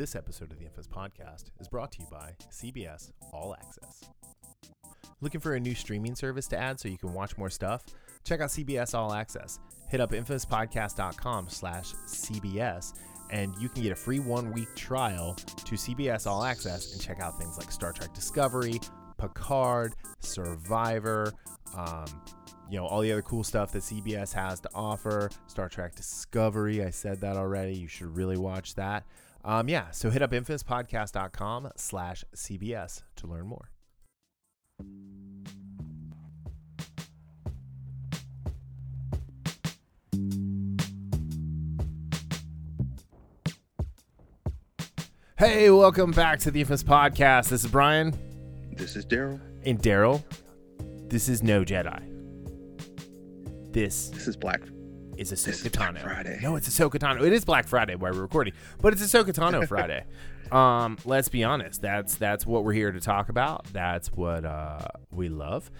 This episode of the Infamous Podcast is brought to you by CBS All Access. Looking for a new streaming service to add so you can watch more stuff? Check out CBS All Access. Hit up infamouspodcast.com slash CBS and you can get a free one-week trial to CBS All Access and check out things like Star Trek Discovery, Picard, Survivor, um, you know, all the other cool stuff that CBS has to offer. Star Trek Discovery, I said that already. You should really watch that. Um, yeah, so hit up infamouspodcast.com slash CBS to learn more. Hey, welcome back to the Infamous Podcast. This is Brian This is Darryl. and Darryl. This is No Jedi. This This is Black. Is Ahsoka This is Black Tano. Friday. No, it's Ahsoka Tano. It is Black Friday while we're recording, but it's Ahsoka Tano Friday. Um, let's be honest. That's that's what we're here to talk about. That's what uh, we love,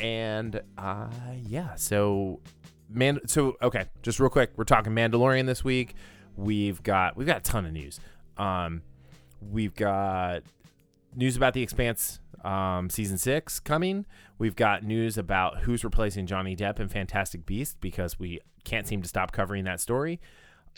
and uh, yeah. So, man. So okay, just real quick, we're talking Mandalorian this week. We've got we've got a ton of news. Um, we've got news about the Expanse um, season six coming. We've got news about who's replacing Johnny Depp in Fantastic Beast because we can't seem to stop covering that story.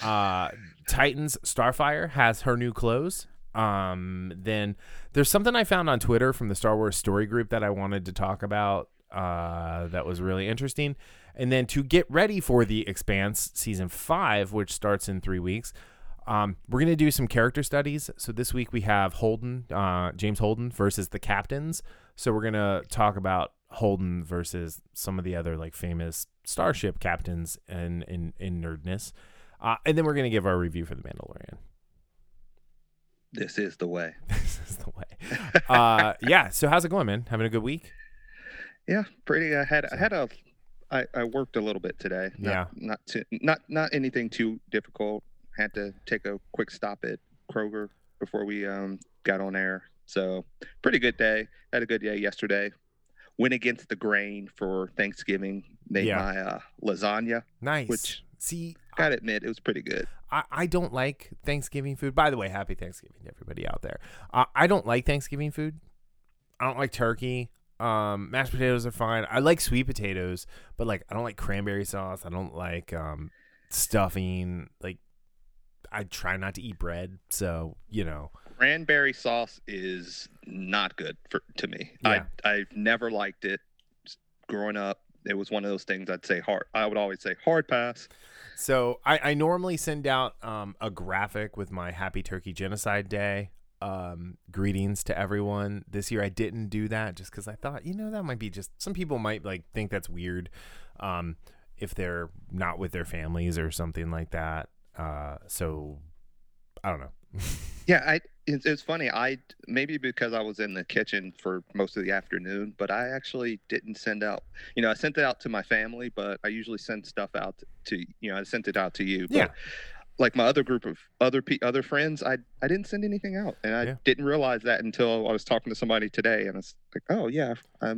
Uh, Titans Starfire has her new clothes. Um, then there's something I found on Twitter from the Star Wars story group that I wanted to talk about. Uh, that was really interesting. And then to get ready for the Expanse season five, which starts in three weeks, um, we're gonna do some character studies. So this week we have Holden, uh, James Holden versus the captains. So we're gonna talk about Holden versus some of the other like famous starship captains in in, in nerdness, uh, and then we're gonna give our review for the Mandalorian. This is the way. this is the way. Uh, yeah. So how's it going, man? Having a good week? Yeah, pretty. I had I had a I, I worked a little bit today. Not, Yeah. Not too, not not anything too difficult. Had to take a quick stop at Kroger before we um got on air. So pretty good day. Had a good day yesterday. Went against the grain for Thanksgiving. Made Yeah. my uh, lasagna. Nice. Which- See, Gotta admit, it was pretty good. I, I don't like Thanksgiving food. By the way, happy Thanksgiving to everybody out there. Uh, I don't like Thanksgiving food. I don't like turkey. Um, mashed potatoes are fine. I like sweet potatoes, but like I don't like cranberry sauce. I don't like um, stuffing. Like I try not to eat bread, so you know. cranberry sauce is not good for to me. Yeah. I I've never liked it. Growing up, it was one of those things I'd say hard. I would always say hard pass. So I, I normally send out um, a graphic with my Happy Turkey Genocide Day um, greetings to everyone. This year I didn't do that just because I thought, you know, that might be just some people might like think that's weird um, if they're not with their families or something like that. Uh, so I don't know. Yeah, I it's, it's funny. I maybe because I was in the kitchen for most of the afternoon, but I actually didn't send out. You know, I sent it out to my family, but I usually send stuff out to you know I sent it out to you. But Yeah. Like my other group of other pe- other friends, I I didn't send anything out, and I Yeah. didn't realize that until I was talking to somebody today, and it's like, oh yeah, I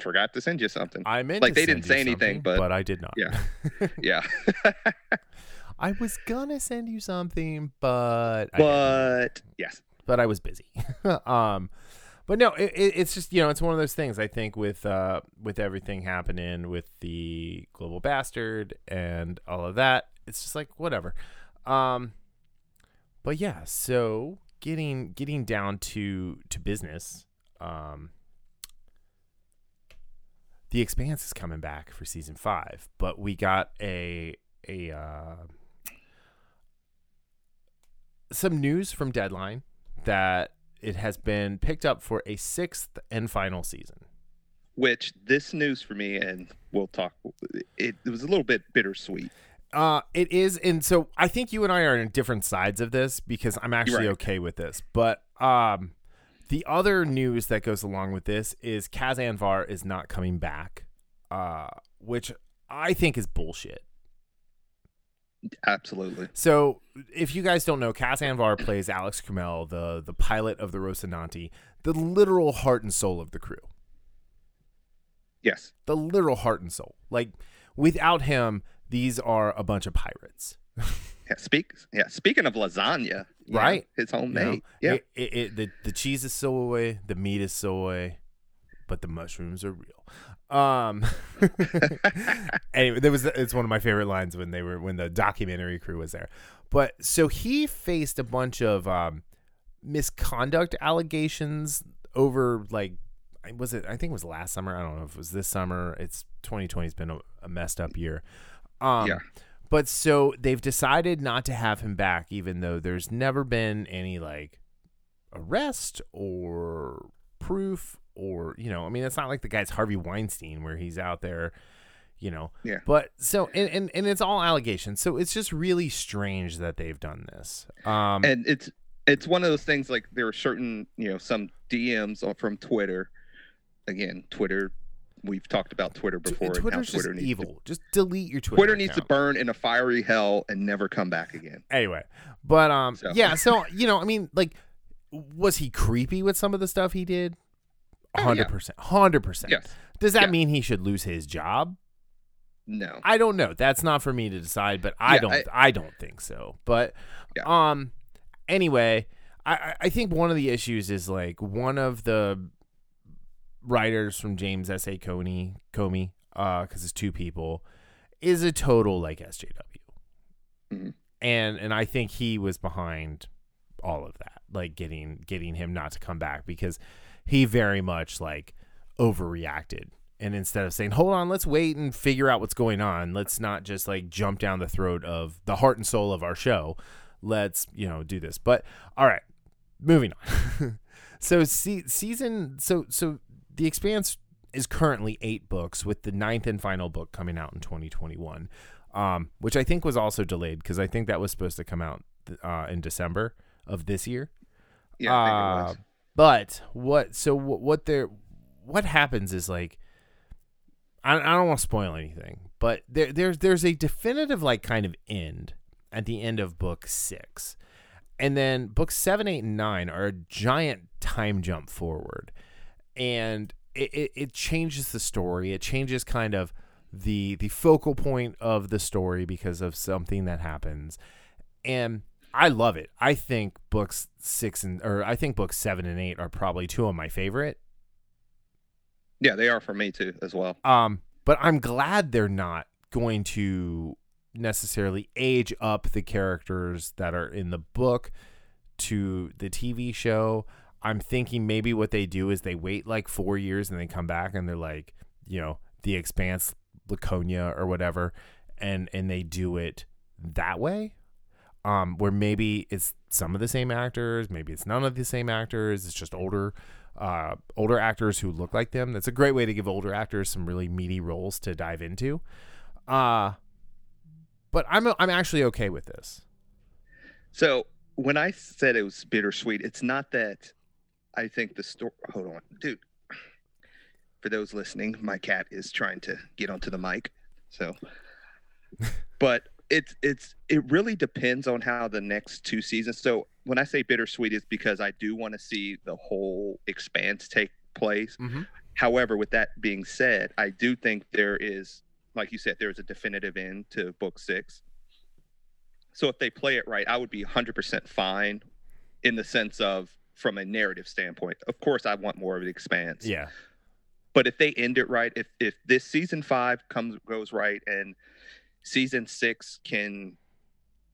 forgot to send you something. I meant Like, they didn't say anything, something, but- I did not. Yeah. yeah, I was gonna send you something, but I but yes, but I was busy. um, but no, it, it's just you know it's one of those things. I think with uh, with everything happening with the global bastard and all of that, it's just like whatever. Um, but yeah, so getting getting down to to business. Um, the Expanse is coming back for season five, but we got a a uh, some news from Deadline that it has been picked up for a sixth and final season. which this news for me, and we'll talk. It, it was a little bit bittersweet. Uh, it is, and so I think you and I are on different sides of this because I'm actually Right. okay with this. But um, the other news that goes along with this is Cas Anvar is not coming back, uh, which I think is bullshit. Absolutely. So, if you guys don't know, Cas Anvar plays Alex Kamal, the the pilot of the Rocinante, the literal heart and soul of the crew. Yes. The literal heart and soul. Like without him, these are a bunch of pirates. Yeah. Speak. Yeah. Speaking of lasagna, you know, Right. his you know? homemade. Yeah. It, it, it, the the cheese is soy, the meat is soy, but the mushrooms are real. Um. anyway, there was it's one of my favorite lines when they were when the documentary crew was there. But so he faced a bunch of um, misconduct allegations over like I- was it I think it was last summer. I don't know if it was this summer. It's 2020 has been a, a messed up year. Um, Yeah. But so they've decided not to have him back, even though there's never been any like arrest or proof or you know i mean it's not like the guy's harvey weinstein where he's out there you know Yeah. but so and, and and it's all allegations so it's just really strange that they've done this um and it's it's one of those things like there are certain you know some DMs from Twitter. Again, Twitter. We've talked about Twitter t- before. how twitter's just Twitter needs evil To, just delete your twitter Twitter needs to burn in a fiery hell and never come back again. anyway but um So. yeah so you know i mean like was he creepy with some of the stuff he did Oh, yeah. 100% 100% Yes. does that Yeah. mean he should lose his job No. I don't know. That's not for me to decide, but I Yeah, don't. I- I, don't think so. But Yeah. um, anyway, I I- think one of the issues is like one of the writers from James S. A. Coney Comey, uh, because it's two people, is a total like SJW, Mhm. and and I think he was behind all of that, like getting getting him not to come back because he very much like overreacted. And instead of saying hold on let's wait and figure out what's going on. Let's not just like jump down the throat of the heart and soul of our show. Let's you know do this. But all right moving on. So se- season so so the expanse is currently eight books with the ninth and final book coming out in 2021 um, which i think was also delayed because i think that was supposed to come out uh, in december of this year. Yeah. I think it uh. But what? So what? What there? What happens is like, I, I don't want to spoil anything, but there there's there's a definitive like kind of end at the end of book six, and then books seven, eight, and nine are a giant time jump forward, and it, it, it changes the story. It changes kind of the the focal point of the story because of something that happens, and I love it. I think books six and or I think books seven and eight are probably two of my favorite. Yeah, they are for me too as well. Um, but I'm glad they're not going to necessarily age up the characters that are in the book to the TV show. I'm thinking maybe what they do is they wait like four years and they come back and they're like, you know, the Expanse, Laconia or whatever, and and they do it that way. Um, where maybe it's some of the same actors, maybe it's none of the same actors. It's just older, uh, older actors who look like them. That's a great way to give older actors some really meaty roles to dive into. Uh but I'm I'm actually okay with this. So when I said it was bittersweet, it's not that I think the story. Hold on, dude. For those listening, my cat is trying to get onto the mic. So, but it's it's it really depends on how the next two seasons. So when I say bittersweet, it's because I do want to see the whole expanse take place. Mm-hmm. However, with that being said, I do think there is, like you said, there's a definitive end to book six. So if they play it right, I would be 100% fine in the sense of from a narrative standpoint. Of course, I want more of the expanse. Yeah. But if they end it right, if if this season five comes goes right and season six can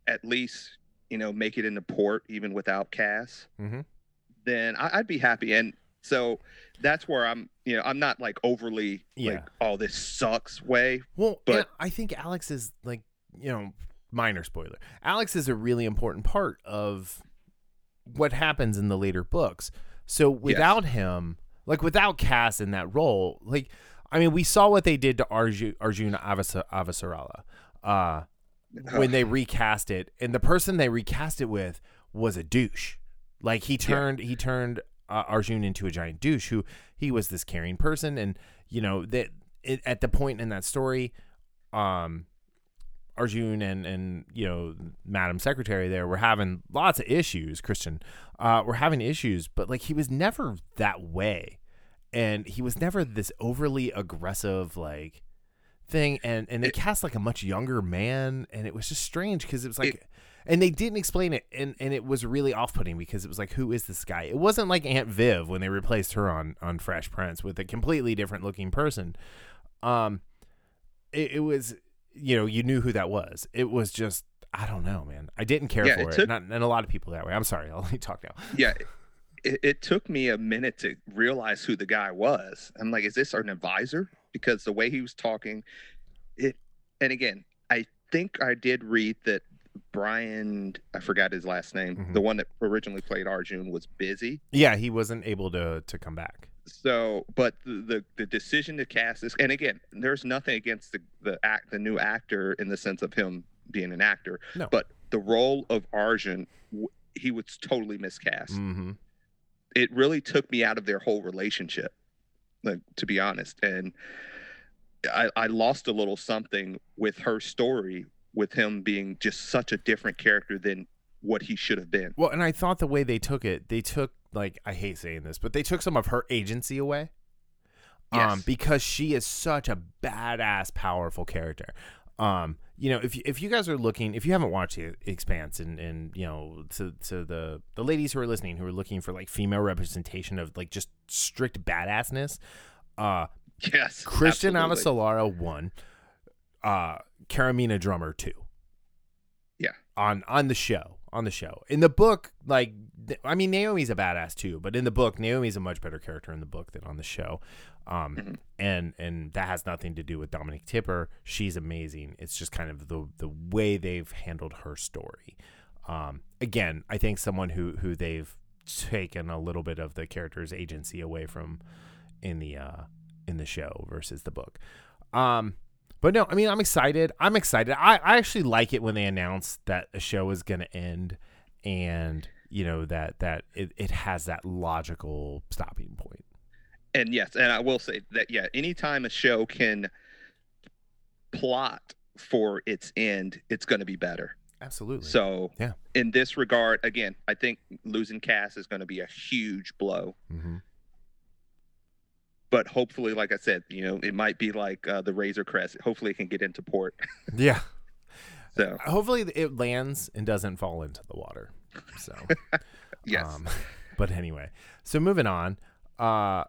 at least you know make it into port even without Cas, Mhm. then I, I'd be happy. And so that's where I'm. You know, I'm not like overly Yeah. like, oh, this sucks way. Well, But- I think Alex is like, you know, minor spoiler. Alex is a really important part of what happens in the later books. So without him, like without Cas in that role, like I mean, we saw what they did to Arju, Arjuna Avasa, Avasarala uh, when they recast it, and the person they recast it with was a douche. Like he turned he turned uh, Arjun into a giant douche. Who he was this caring person, and you know that it, at the point in that story, um, Arjun and and you know Madam Secretary there were having lots of issues. Chrisjen, uh, were having issues, but like he was never that way, and he was never this overly aggressive like thing. And and they It- cast like a much younger man, and it was just strange because it was like. and they didn't explain it, and and it was really off putting because it was like, who is this guy? It wasn't like Aunt Viv when they replaced her on on Fresh Prince with a completely different looking person. Um, it, it was you know you knew who that was. It was just I don't know, man. I didn't care Yeah, for it it, took- Not, and a lot of people that way. I'm sorry. I'll you talk now. Yeah, it, it took me a minute to realize who the guy was. I'm like, is this an advisor? Because the way he was talking, it. And again, I think I did read that Brian, I forgot his last name, Mhm. the one that originally played Arjun, was busy. Yeah, he wasn't able to to come back. So, but the, the the decision to cast this, and again, there's nothing against the the act the new actor in the sense of him being an actor, No. but the role of Arjun, he was totally miscast. Mm-hmm. It really took me out of their whole relationship, like, to be honest, and I I lost a little something with her story, with him being just such a different character than what he should have been. Well, and I thought the way they took it, they took like I hate saying this, but they took some of her agency away. Um, Yes. because she is such a badass, powerful character. Um, you know, if you, if you guys are looking, if you haven't watched the Expanse, and and you know, to to the the ladies who are listening who are looking for like female representation of like just strict badassness, uh, Yes, Chrisjen absolutely. One, uh, Camina Drummer two. Yeah. On on the show, on the show. In the book, like I mean, Naomi's a badass too, but in the book, Naomi's a much better character in the book than on the show. Um, Mhm. and and that has nothing to do with Dominique Tipper. She's amazing. It's just kind of the the way they've handled her story. Um, again, I think someone who who they've taken a little bit of the character's agency away from in the uh in the show versus the book. Um but no, I mean I'm excited. I'm excited. I, I actually like it when they announce that a show is gonna end and you know that that it, it has that logical stopping point. and yes, and I will say that yeah, anytime a show can plot for its end, it's going to be better. Absolutely. So Yeah. in this regard, again, I think losing Cas is going to be a huge blow. hmm But hopefully, like I said, you know, it might be like uh, the Razor Crest. Hopefully, it can get into port. Yeah. So Hopefully it lands and doesn't fall into the water. So yes, Um, but anyway, so moving on, uh,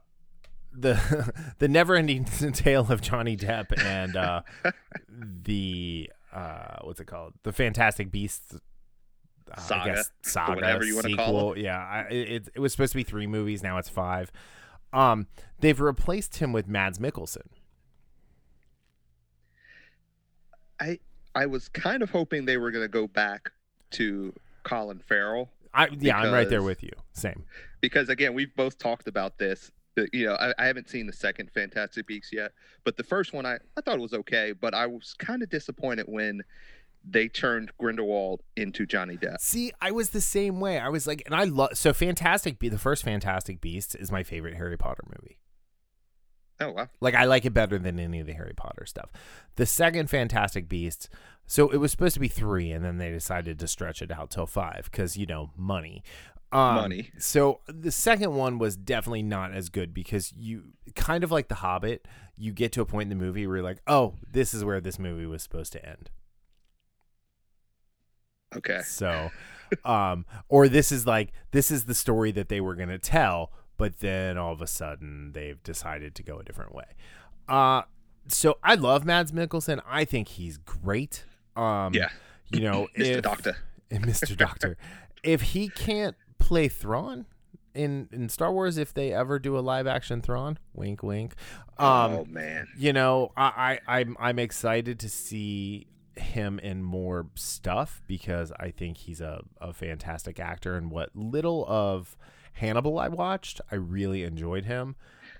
the the never ending tale of Johnny Depp and uh, the uh, what's it called? The Fantastic Beasts. Uh, I Saga, guess saga, whatever you wanna sequel. call Yeah, I, it, it was supposed to be three movies. Now it's five. Um, they've replaced him with Mads Mikkelsen. I I was kind of hoping they were going to go back to Colin Farrell I yeah, I'm right there with you. Same. because again, we've both talked about this. You know, I, I haven't seen the second Fantastic Beasts yet, but the first one I, I thought it was okay, but I was kind of disappointed when they turned Grindelwald into Johnny Depp. See, I was the same way. I was like, and I love so Fantastic. Be the first Fantastic Beasts is my favorite Harry Potter movie. Oh wow, Like I like it better than any of the Harry Potter stuff. The second Fantastic Beasts, so it was supposed to be three, and then they decided to stretch it out till five because you know money. Um, Money. So the second one was definitely not as good because you kind of like The Hobbit. You get to a point in the movie where you're like, oh, this is where this movie was supposed to end. Okay, So, um, or this is like this is the story that they were gonna tell, but then all of a sudden they've decided to go a different way. Uh, so I love Mads Mikkelsen. I think he's great. Um, yeah, you know, Mr. if- Doctor. Mr. Doctor. if he can't play Thrawn in in Star Wars, if they ever do a live action Thrawn, wink, wink. Um, oh man, you know, I, I I'm I'm excited to see him in more stuff because I think he's a, a fantastic actor and what little of Hannibal I watched, I really enjoyed him.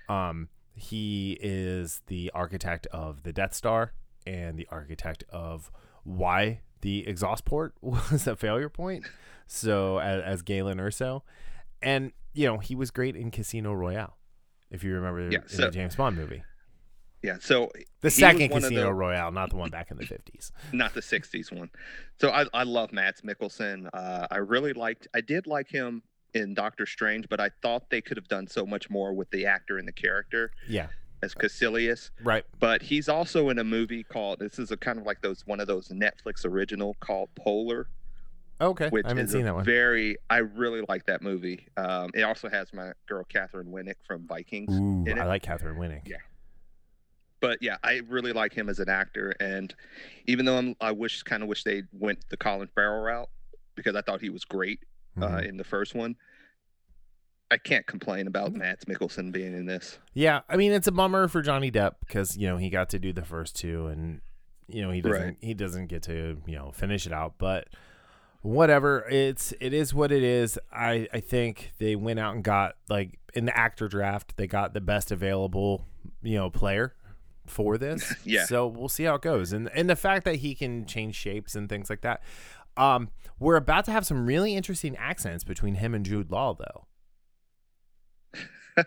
Um he is the architect of the Death Star and the architect of why the exhaust port was a failure point. So as, as Galen Erso, and you know he was great in Casino Royale, if you remember Yeah, in so- the James Bond movie. Yeah. So The second Casino the- Royale, not the one back in the fifties. not the '60s one. So I, I love Mads Mikkelsen. Uh, I really liked. I did like him in Doctor Strange, but I thought they could have done so much more with the actor and the character Yeah, as Kaecilius. right. But he's also in a movie called. This is a kind of like those one of those Netflix original called Polar, Okay, which I haven't seen that one. very. I really like that movie. Um, it also has my girl Katheryn Winnick from Vikings. Ooh, I like Katheryn Winnick. Yeah. But yeah, I really like him as an actor, and even though I'm, I wish kind of wish they went the Colin Farrell route because I thought he was great uh, Mhm. in the first one. I can't complain about Matt Mikkelsen being in this. Yeah, I mean it's a bummer for Johnny Depp because you know he got to do the first two, and you know he doesn't Right. he doesn't get to you know finish it out. But whatever, it's it is what it is. I I think they went out and got like in the actor draft they got the best available you know player for this. Yeah. So we'll see how it goes, and and the fact that he can change shapes and things like that. Um, we're about to have some really interesting accents between him and Jude Law, though.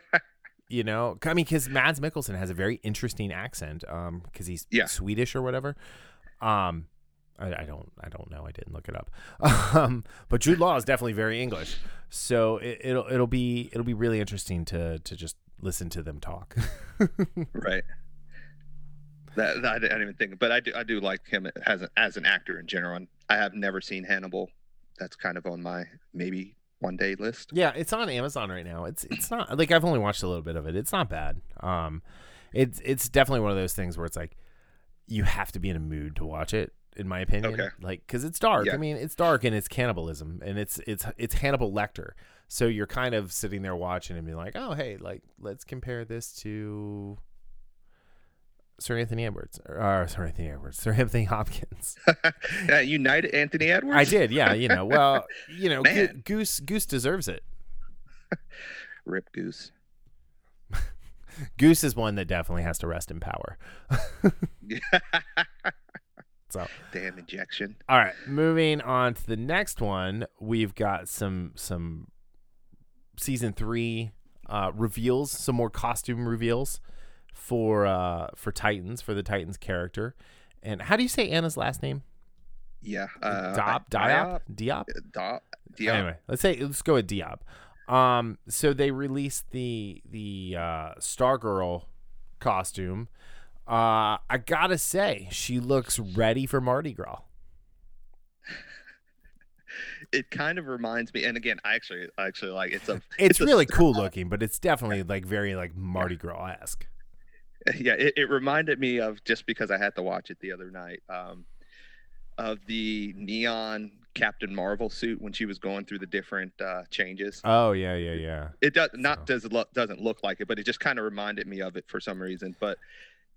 you know, I mean, because Mads Mikkelsen has a very interesting accent, um, because he's Yeah. Swedish or whatever. Um, I, I don't, I don't know. I didn't look it up. Um, but Jude Law is definitely very English, so it, it'll, it'll be, it'll be really interesting to, to just listen to them talk. right. That, that I didn't even think, but I do I do like him as an, as an actor in general. And I have never seen Hannibal. That's kind of on my maybe one day list. Yeah, it's on Amazon right now. It's it's not like I've only watched a little bit of it. It's not bad. Um, it's it's definitely one of those things where it's like you have to be in a mood to watch it, in my opinion. Okay. Like because it's dark. Yeah. I mean, it's dark and it's cannibalism and it's it's it's Hannibal Lecter. So you're kind of sitting there watching and being like, oh hey, like let's compare this to Sir Anthony Edwards or uh, Sir Anthony Edwards, Sir Anthony Hopkins. United Anthony Edwards. I did, yeah. You know, well, you know, Go- Goose Goose deserves it. Rip Goose. Goose is one that definitely has to rest in power. So, Damn injection. all right, moving on to the next one, we've got some some season three uh, reveals, some more costume reveals for uh, for Titans for the Titans character. And how do you say Anna's last name? Yeah. Uh, Diop, Diop, Diop. Diop. Diop. Anyway, let's say let's go with Diop. Um, so they released the the uh, Stargirl costume. Uh, I gotta say, she looks ready for Mardi Gras. It kind of reminds me, and again, I actually, I actually like it's a. It's, a really st- cool looking, but it's definitely like very like Mardi Gras esque. Yeah, it, it reminded me of just because I had to watch it the other night. Um, of the neon Captain Marvel suit when she was going through the different uh, changes. Oh yeah, yeah, yeah. It does not So- does look doesn't look like it, but it just kind of reminded me of it for some reason. But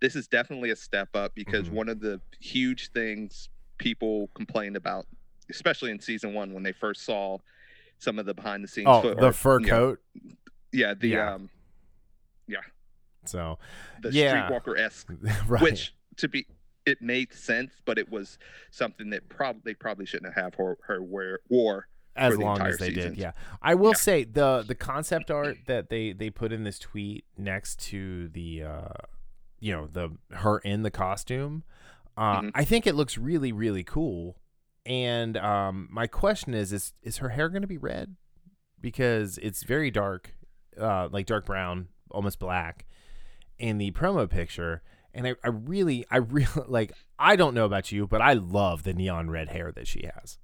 this is definitely a step up because Mhm. one of the huge things people complained about, especially in season one when they first saw some of the behind the scenes. Oh, foot- the or, fur you know, coat. yeah, the Yeah. um, So the Yeah. streetwalker esque, right. which to be it made sense, but it was something that probably they probably shouldn't have her her wear wore. as long as they seasons. did, yeah. I will Yeah. say the the concept art that they they put in this tweet next to the uh you know the her in the costume, uh, Mhm. I think it looks really really cool. And um, my question is is is her hair going to be red? Because it's very dark, uh, like dark brown, almost black, in the promo picture. And I, I really, I really like. I don't know about you, but I love the neon red hair that she has.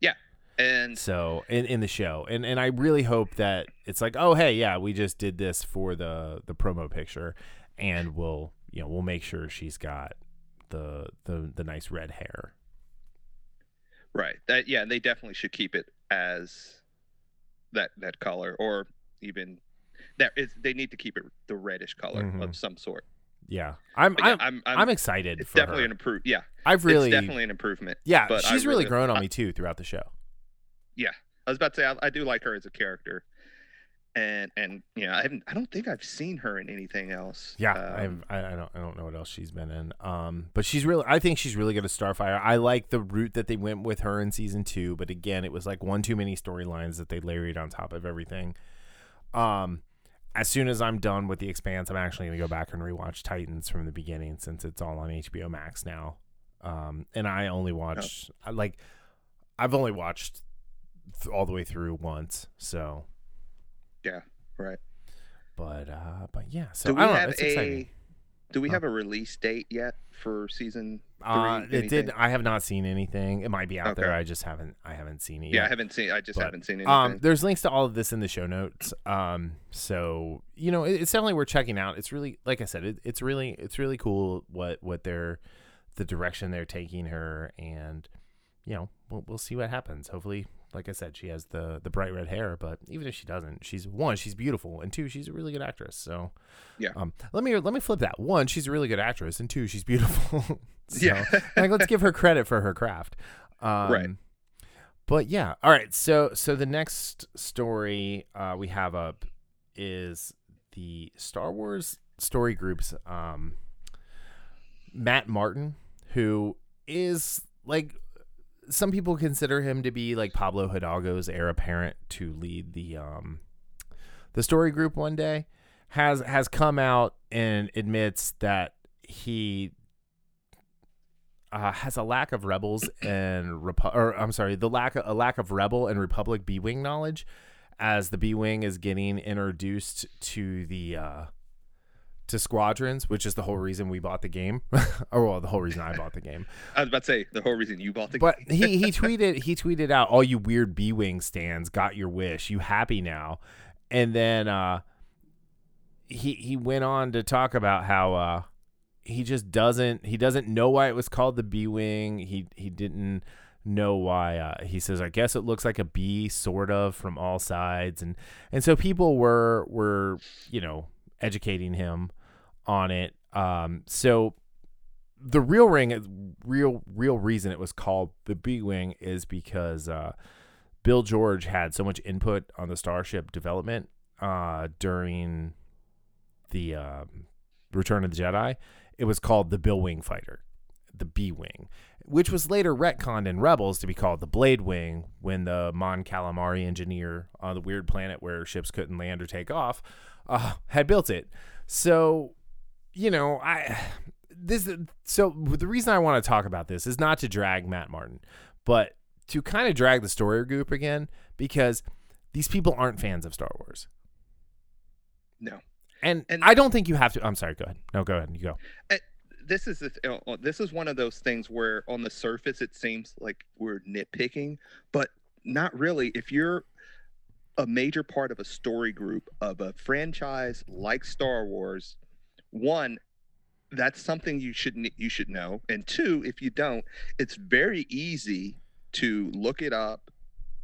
Yeah. And So in, in the show, and and I really hope that it's like, oh hey, yeah, we just did this for the the promo picture, and we'll you know we'll make sure she's got the the the nice red hair. right, that yeah, they definitely should keep it as that that color, or even is they need to keep it the reddish color Mhm. of some sort. Yeah, I'm yeah, I'm, I'm, I'm, I'm excited it's for definitely her. an improve. Yeah, I've really it's definitely an improvement. yeah, but she's really, really- grown on I- me too throughout the show. Yeah, I was about to say I, I do like her as a character, and and you know I haven't I don't think I've seen her in anything else. Yeah, Um, I I don't I don't know what else she's been in. Um, but she's really I think she's really good at Starfire. I like the route that they went with her in season two, but again, it was like one too many storylines that they layered on top of everything. Um, as soon as I'm done with the Expanse, I'm actually gonna go back and rewatch Titans from the beginning since it's all on HBO Max now. Um, and I only watch I like I've only watched th- all the way through once, so yeah, right. but uh, but yeah, so Do we I don't know. It's a exciting. Do we have a release date yet for season? Uh, Three, it did. I have not seen anything. It might be out there. I just haven't. I haven't seen it Yeah, I haven't seen. I just But, haven't seen anything. Um, there's links to all of this in the show notes. Um, so you know, it, it's definitely worth checking out. It's really, like I said, it, it's really, it's really cool what what they're, the direction they're taking her, and you know, we'll we'll see what happens. Hopefully, like I said, she has the the bright red hair, but even if she doesn't, she's one, she's beautiful, and two, she's a really good actress. So Yeah. um, let me let me flip that. One, she's a really good actress, and two, she's beautiful. so, yeah. like let's give her credit for her craft um, Right. but yeah all right so so the next story uh, we have up is the star wars story groups um, matt martin who is like some people consider him to be like pablo hidalgo's heir apparent to lead the um the story group one day has has come out and admits that he uh, has a lack of rebels and Repu- or I'm sorry, the lack of, a lack of rebel and Republic B wing knowledge, as the B wing is getting introduced to the uh, to squadrons, which is the whole reason we bought the game, or well, the whole reason I bought the game. I was about to say the whole reason you bought the. But game. he he tweeted he tweeted out all you weird B wing stands got your wish. You happy now? And then uh he he went on to talk about how uh he just doesn't he doesn't know why it was called the B wing. He he didn't know why uh, he says I guess it looks like a bee sort of from all sides and and so people were were you know educating him on it um so the real ring real real reason it was called the B wing is because uh, Bill George had so much input on the starship development uh, during the um, Return of the Jedi. It was called the Bill Wing Fighter, the B wing, which was later retconned in Rebels to be called the Blade Wing when the Mon Calamari engineer on the weird planet where ships couldn't land or take off uh, had built it. So, you know, I this so the reason I want to talk about this is not to drag Matt Martin, but to kind of drag the story group again because these people aren't fans of Star Wars. no. And, And- I don't think you have to. I'm sorry. Go ahead. No, go ahead. You go. this is the uh, this is one of those things where on the surface it seems like we're nitpicking, but not really. If you're a major part of a story group of a franchise like Star Wars, one, that's something you should you should know, and two, if you don't, it's very easy to look it up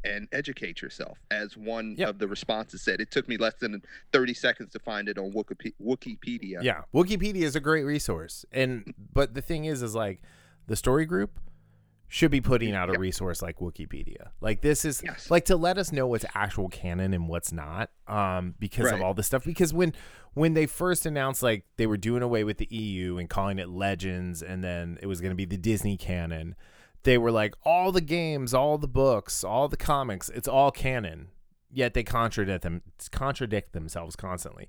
and educate yourself. As one Yep. of the responses said, it took me less than 30 seconds to find it on Wikipedia. Yeah, Wikipedia is a great resource, and but the thing is, is like the story group should be putting out a Yep. resource like Wikipedia. Like this is Yes. like to let us know what's actual canon and what's not, um, because of all this stuff. Because when when they first announced like they were doing away with the EU and calling it Legends, and then it was going to be the Disney canon, they were like all the games, all the books, all the comics, it's all canon. Yet they contradict them contradict themselves constantly.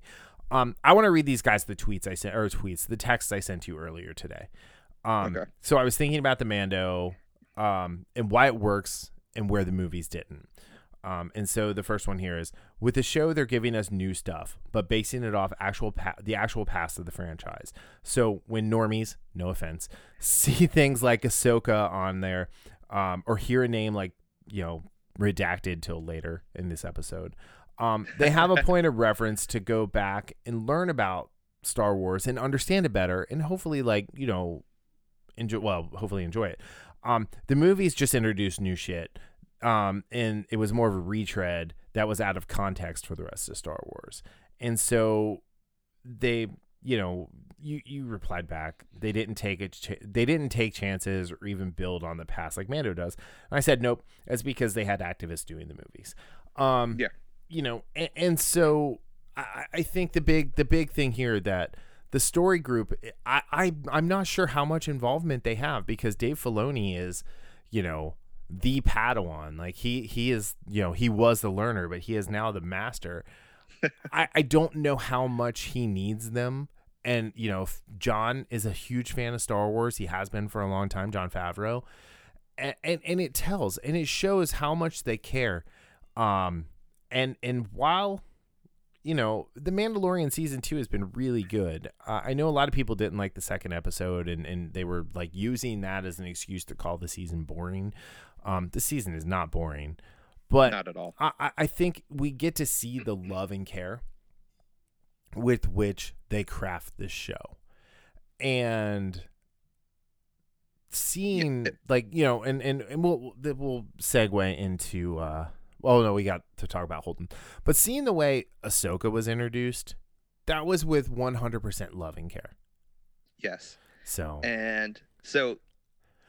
Um, I want to read these guys the tweets I sent or tweets the texts I sent you earlier today. Um, Okay. so I was thinking about the Mando, um, and why it works and where the movies didn't. Um, and so the first one here is with the show they're giving us new stuff, but basing it off actual pa- the actual past of the franchise. So when normies, no offense, see things like Ahsoka on there, um, or hear a name like you know redacted till later in this episode, um, they have a point of reference to go back and learn about Star Wars and understand it better, and hopefully like you know enjoy well hopefully enjoy it. Um, the movies just introduced new shit um, and it was more of a retread that was out of context for the rest of Star Wars. And so they, you know, you you replied back. They didn't take it. Ch- they didn't take chances or even build on the past like Mando does. And I said nope. That's because they had activists doing the movies. Um, Yeah. You know, and, and so I, I think the big the big thing here that the story group I, I I'm not sure how much involvement they have because Dave Filoni is, you know, the Padawan. Like he he is, you know, he was the learner, but he is now the master. I, I don't know how much he needs them. And, you know, Jon is a huge fan of Star Wars. He has been for a long time, Jon Favreau. And, and, and it tells and it shows how much they care. Um, and, and while, you know, The Mandalorian season two has been really good. Uh, I know a lot of people didn't like the second episode, and and they were like using that as an excuse to call the season boring. Um, the season is not boring, but Not at all. I, I- think we get to see the love and care with which they craft this show. And seeing like, you know, and, and, and we'll we'll segue into uh well no, we got to talk about Holden. But seeing the way Ahsoka was introduced, that was with one hundred percent love and care. Yes. So And so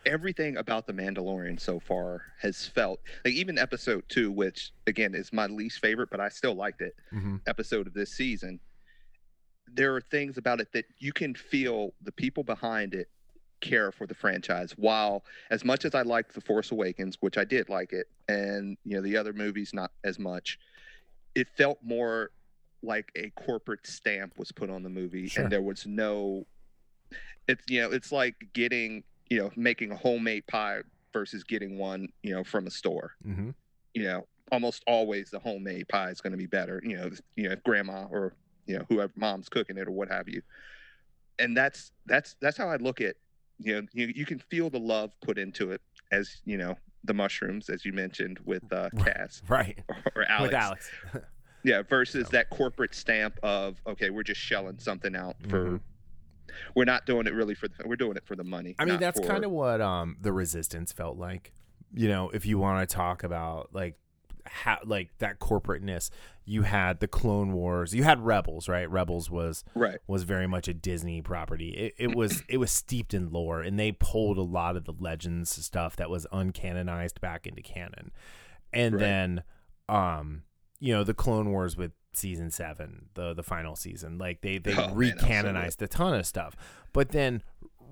everything about the Mandalorian so far has felt like even episode two, which again is my least favorite, but I still liked it, mhm. episode of this season. There are things about it that you can feel the people behind it care for the franchise. While as much as I liked The Force Awakens, which I did like it, and you know, the other movies not as much, it felt more like a corporate stamp was put on the movie Sure. and there was no it's you know it's like getting you know making a homemade pie versus getting one you know from a store Mhm. you know almost always the homemade pie is going to be better you know you know if grandma or you know whoever mom's cooking it or what have you and that's that's that's how i look at you know you, you can feel the love put into it as you know the mushrooms as you mentioned with uh cas right. or, or alex With Alex. yeah versus So. that corporate stamp of okay we're just shelling something out for Mhm. we're not doing it really for the we're doing it for the money I mean, that's for- kind of what um the resistance felt like. You know, if you want to talk about like how like that corporateness, you had the Clone Wars, you had Rebels, right? Rebels was right. was very much a Disney property. It, it was it was steeped in lore, and they pulled a lot of the legends stuff that was uncanonized back into canon, and Right. then um you know the Clone Wars with season seven, the the final season, like they they Oh, man, recanonized a ton of stuff, but then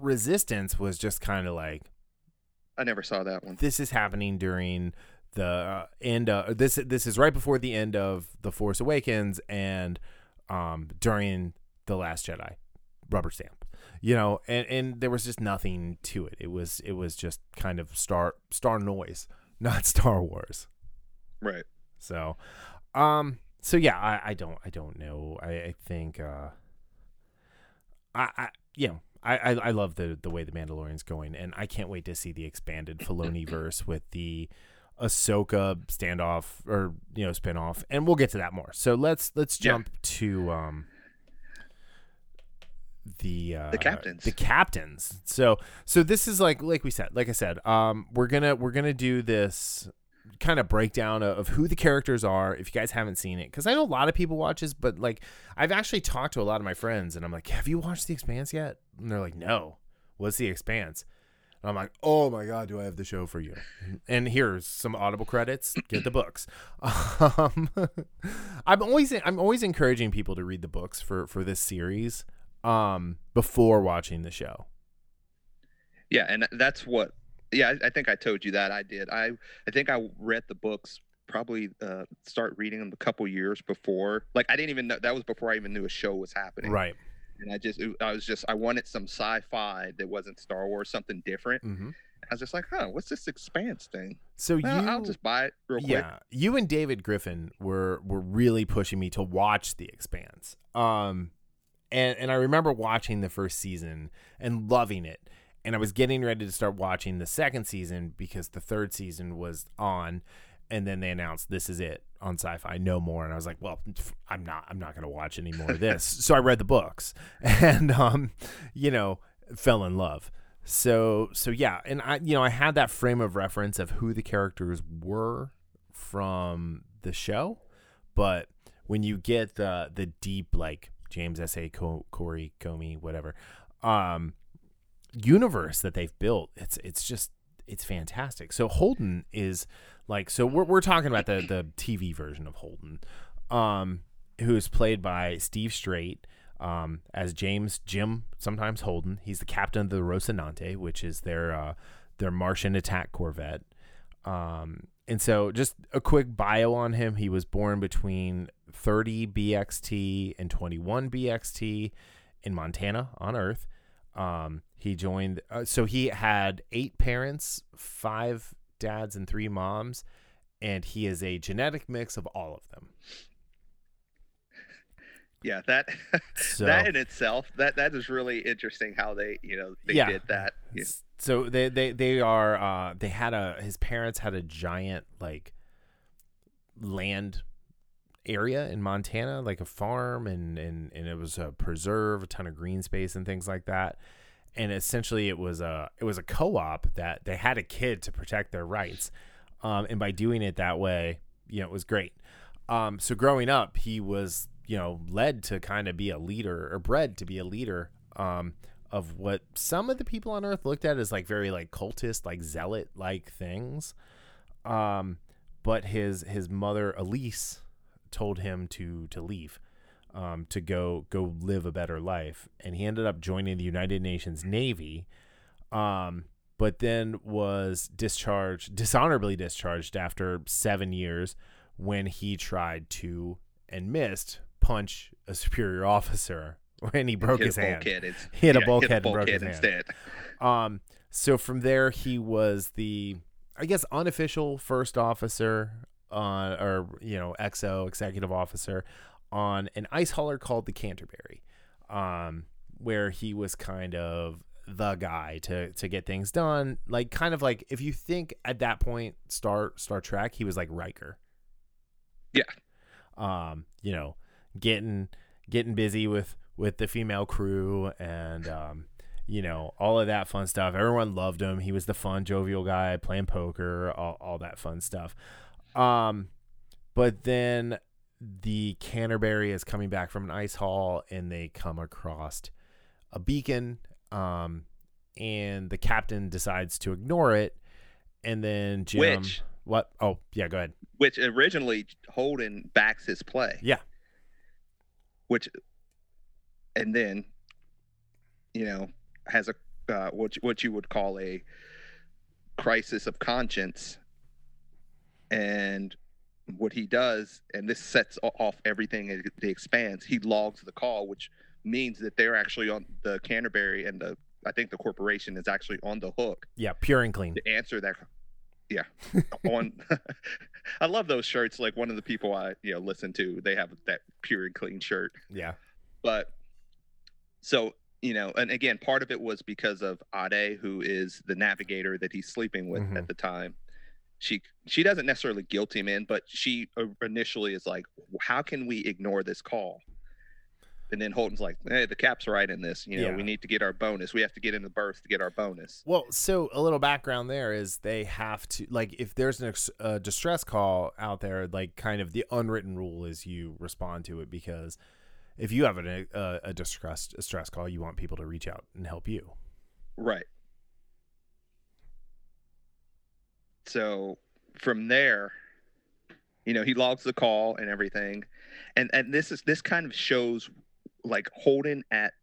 Resistance was just kind of like i never saw that one. This is happening during the uh, end of this this is right before the end of the force awakens and um during the last jedi rubber stamp you know and and there was just nothing to it. It was it was just kind of star star noise not star wars. Right. So um so yeah i i don't i don't know. I i think uh i i you know I, I, I love the the way the Mandalorian's going, and I can't wait to see the expanded Filoni verse with the Ahsoka standoff or you know spinoff, and we'll get to that more. So let's let's Yeah. jump to um the uh, captains. The captains. So so this is like like we said, like I said, um we're gonna we're gonna do this kind of breakdown of, of who the characters are if you guys haven't seen it because i know a lot of people watch this but like i've actually talked to a lot of my friends and i'm like have you watched the expanse yet and they're like no what's the expanse and i'm like oh my god do i have the show for you? And here's some audible credits. Get the books. Um, i'm always i'm always encouraging people to read the books for for this series um before watching the show. Yeah and that's what yeah I, I think i told you that i did. I i think i read the books probably uh start reading them a couple years before. Like i didn't even know that was before i even knew a show was happening. Right and i just i was just i wanted some sci-fi that wasn't star wars something different. Mm-hmm. i was just like huh what's this expanse thing? So well, you i'll just buy it real quick. Yeah, you and David Griffin were were really pushing me to watch The Expanse. Um, and and I remember watching the first season and loving it, and I was getting ready to start watching the second season because the third season was on, and then they announced this is it on Sci-Fi, no more, and I was like, well, I'm not I'm not gonna watch any more of this. so I read the books, and um, you know, fell in love. So so yeah, and I you know I had that frame of reference of who the characters were from the show, but when you get the the deep like James S. A. Co- Corey Comey whatever um universe that they've built, it's it's just it's fantastic. So Holden is like so we're we're talking about the the TV version of Holden, um, who is played by Steve Strait. Um, as James Jim, sometimes Holden. He's the captain of the Rocinante, which is their uh, their Martian attack corvette. Um, and so, just a quick bio on him. He was born between 30 BXT and 21 BXT in Montana on Earth. Um, he joined, uh, so he had eight parents, five dads, and three moms, and he is a genetic mix of all of them. yeah, that So that in itself, that that is really interesting how they, you know, they Yeah. did that. Yeah. So they they they are uh they had a his parents had a giant like land area in Montana, like a farm and and and it was a preserve, a ton of green space and things like that. And essentially it was a it was a co-op that they had a kid to protect their rights. Um and by doing it that way, you know, it was great. Um so growing up, he was, you know, led to kind of be a leader or bred to be a leader um of what some of the people on earth looked at as like very like cultist like zealot like things um but his his mother elise told him to to leave um to go go live a better life and he ended up joining the united nations navy um but then was discharged dishonorably discharged after seven years when he tried to and missed punch a superior officer when he broke Hit his hand ins- Hit a bulkhead and broke his hand. instead. Um, so from there, he was the, I guess, unofficial first officer on, or you know, XO executive officer on an ice hauler called the Canterbury, um, where he was kind of the guy to to get things done. Like kind of like if you think at that point Star Star Trek, he was like Riker. Yeah. Um, you know, getting getting busy with with the female crew and um you know, all of that fun stuff. Everyone loved him. He was the fun, jovial guy playing poker, all, all that fun stuff. Um, but then the Canterbury is coming back from an ice haul and they come across a beacon. Um, and the captain decides to ignore it. And then Jim, Which what? Oh, yeah, go ahead. which originally Holden backs his play. Yeah. Which, and then, you know, has a uh, what what you would call a crisis of conscience, and what he does, and this sets off everything in the expanse. He logs the call, which means that they're actually on the Canterbury and the I think the corporation is actually on the hook Yeah, pure and clean. to answer that yeah on i love those shirts like one of the people i you know listen to they have that pure and clean shirt Yeah. but so you know and again part of it was because of ade who is the navigator that he's sleeping with Mhm. at the time she she doesn't necessarily guilt him in but she uh, initially is like how can we ignore this call and then Holden's like, "Hey, the cap's right in this. You know, Yeah. we need to get our bonus. We have to get in the berth to get our bonus." Well, so a little background there is they have to like if there's an ex- a distress call out there, like kind of the unwritten rule is you respond to it because if you have an, a, a distress a stress call, you want people to reach out and help you. Right. So from there, you know, he logs the call and everything. And and this is this kind of shows like Holden at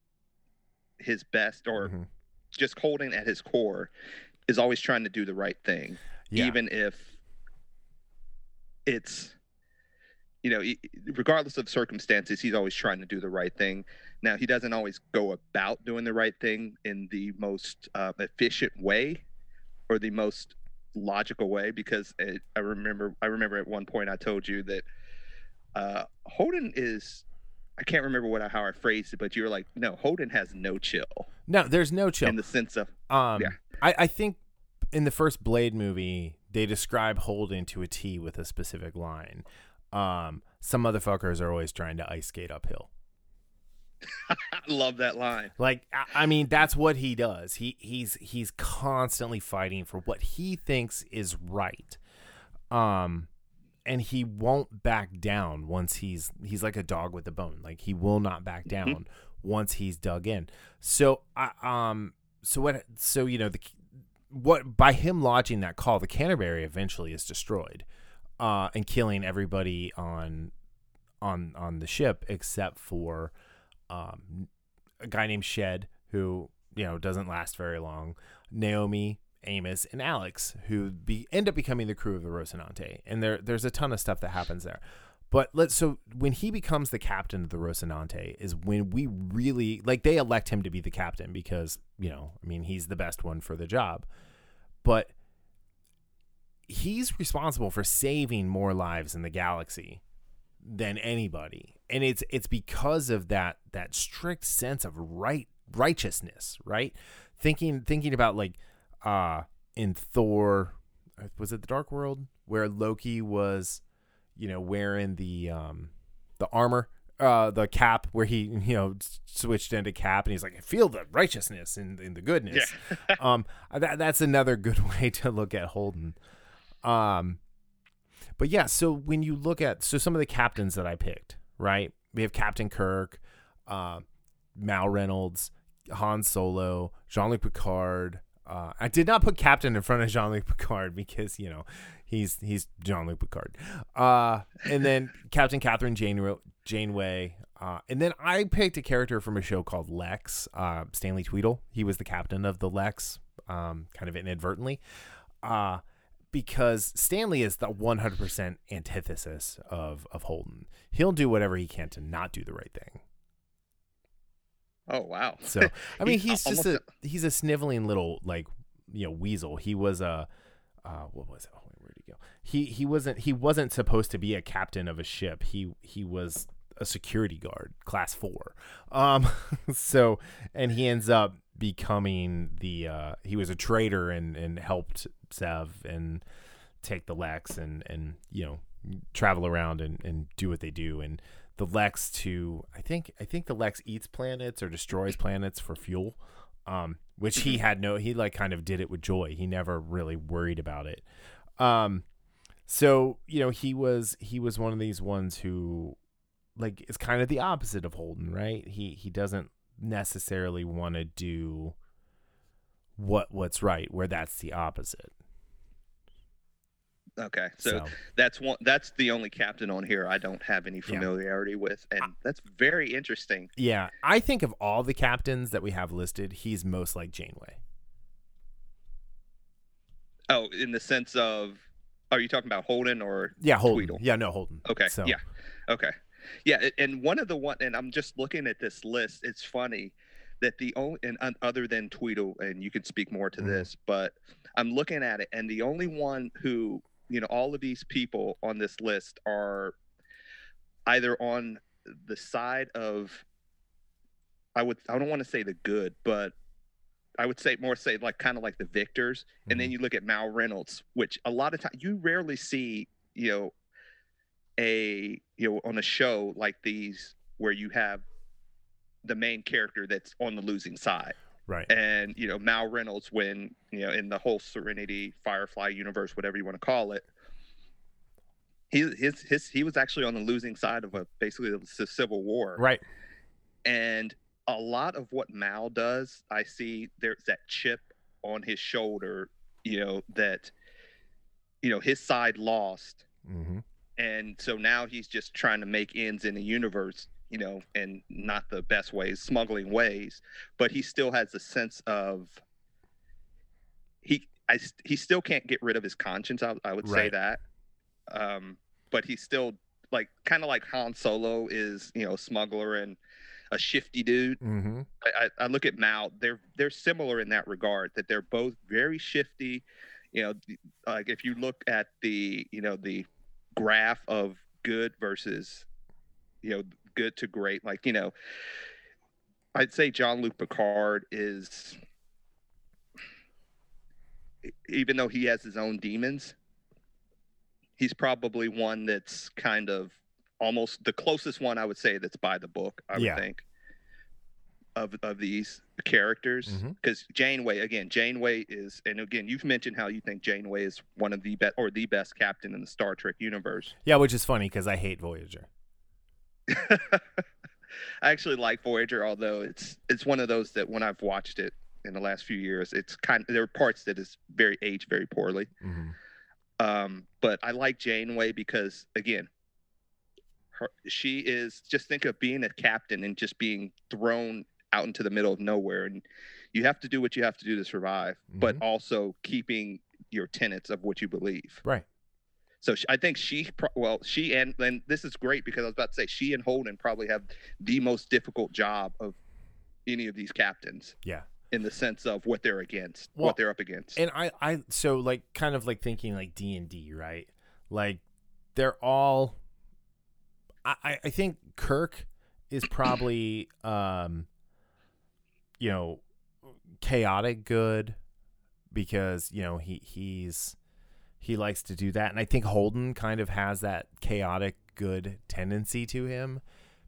his best or Mhm. just Holden at his core is always trying to do the right thing Yeah. even if it's you know regardless of circumstances he's always trying to do the right thing now he doesn't always go about doing the right thing in the most uh, efficient way or the most logical way because it, i remember i remember at one point i told you that uh, holden is i can't remember what I, how i phrased it but you were like no holden has no chill no, there's no chill. in the sense of Um, Yeah. I, I think in the first Blade movie, they describe Holden to a T with a specific line. Um, some motherfuckers are always trying to ice skate uphill. i love that line Like, I, mean, that's what he does. He he's he's constantly fighting for what he thinks is right. Um, and he won't back down once he's he's like a dog with a bone. Like he will not back down once he's dug in. So I um so what so you know the what by him lodging that call, the Canterbury eventually is destroyed, uh, and killing everybody on on on the ship except for um a guy named Shed who you know doesn't last very long, Naomi, Amos, and Alex who be end up becoming the crew of the Rocinante, and there there's a ton of stuff that happens there. But let's so when he becomes the captain of the Rocinante is when we really like they elect him to be the captain because you know I mean he's the best one for the job, but he's responsible for saving more lives in the galaxy than anybody and it's it's because of that that strict sense of right righteousness, right? Thinking thinking about like uh in Thor, uh, was it the Dark World where Loki was, you know, wearing the um the armor uh, the cap where he you know switched into cap and he's like I feel the righteousness and, and the goodness. Yeah. um, that that's another good way to look at Holden. Um, but yeah, so when you look at so some of the captains that I picked, right? We have Captain Kirk, uh, Mal Reynolds, Han Solo, Jean Luc Picard. Uh, I did not put Captain in front of Jean Luc Picard because you know he's he's Jean Luc Picard. Uh, and then Captain Kathryn Jane Janeway. Uh, and then I picked a character from a show called Lexx, uh, Stanley Tweedle. He was the captain of the Lexx, um, kind of inadvertently, uh, because Stanley is the 100% antithesis of, of Holden. He'll do whatever he can to not do the right thing. Oh wow! So I mean, he's just a he's a sniveling little like you know weasel. He was a uh, what was it? Oh, where did he go? He he wasn't he wasn't supposed to be a captain of a ship. He he was a security guard, class four. Um, so and he ends up becoming the uh, he was a traitor and and helped Xev and take the Lexx and and you know travel around and and do what they do and the Lexx to I think I think the Lexx eats planets or destroys planets for fuel. Um, which he had no he like kind of did it with joy. He never really worried about it. Um, so you know he was he was one of these ones who like is kind of the opposite of Holden, right? He he doesn't necessarily want to do what what's right, where that's the opposite. Okay, so, so, that's one. That's the only captain on here I don't have any familiarity yeah. with, and that's very interesting. Yeah, I think of all the captains that we have listed, he's most like Janeway. Oh, in the sense of, are you talking about Holden or yeah, Holden? Tweedle? Yeah, no, Holden. Okay, so. yeah, okay, yeah, and one of the one, and I'm just looking at this list. It's funny that the only and other than Tweedle, and you can speak more to mm. this, but I'm looking at it, and the only one who you know all of these people on this list are either on the side of I would I don't want to say the good, but I would say more say like kind of like the victors. Mm-hmm. And then mm-hmm. you look at Mal Reynolds, which a lot of times you rarely see, you know, a you know on a show like these where you have the main character that's on the losing side. Right. And you know, Mal Reynolds, when you know, in the whole Serenity Firefly universe, whatever you want to call it, he his his he was actually on the losing side of a basically the civil war. Right. And a lot of what Mal does, I see there's that chip on his shoulder, you know, that you know, his side lost. Mm-hmm. And so now he's just trying to make ends in the universe you know, in not the best ways, smuggling ways, but he still has a sense of he I he still can't get rid of his conscience. I, I would right. say that, um, but he's still like kind of like Han Solo is, you know, smuggler and a shifty dude. Mm-hmm. I, I, look at Mal; they're they're similar in that regard. That they're both very shifty. You know, like if you look at the you know the graph of good versus you know good to great. Like, you know, I'd say Jean Luc Picard is, even though he has his own demons, he's probably one that's kind of almost the closest one I would say that's by the book, I would yeah. think, of, of these characters. Because mm-hmm. Janeway, again, Janeway is, and again, you've mentioned how you think Janeway is one of the best or the best captain in the Star Trek universe. Yeah, which is funny because I hate Voyager. I actually like Voyager, although it's it's one of those that when I've watched it in the last few years, it's kind of, there are parts that is very aged very poorly. Mm-hmm. Um, but I like Janeway because again, her, she is just think of being a captain and just being thrown out into the middle of nowhere, and you have to do what you have to do to survive, mm-hmm. but also keeping your tenets of what you believe. Right. So I think she, well, she and and this is great because I was about to say she and Holden probably have the most difficult job of any of these captains. Yeah. In the sense of what they're against, well, what they're up against. And I, I, so like kind of like thinking like D and D, right? Like they're all. I, I think Kirk is probably um you know chaotic good because you know he he's he likes to do that. And I think Holden kind of has that chaotic good tendency to him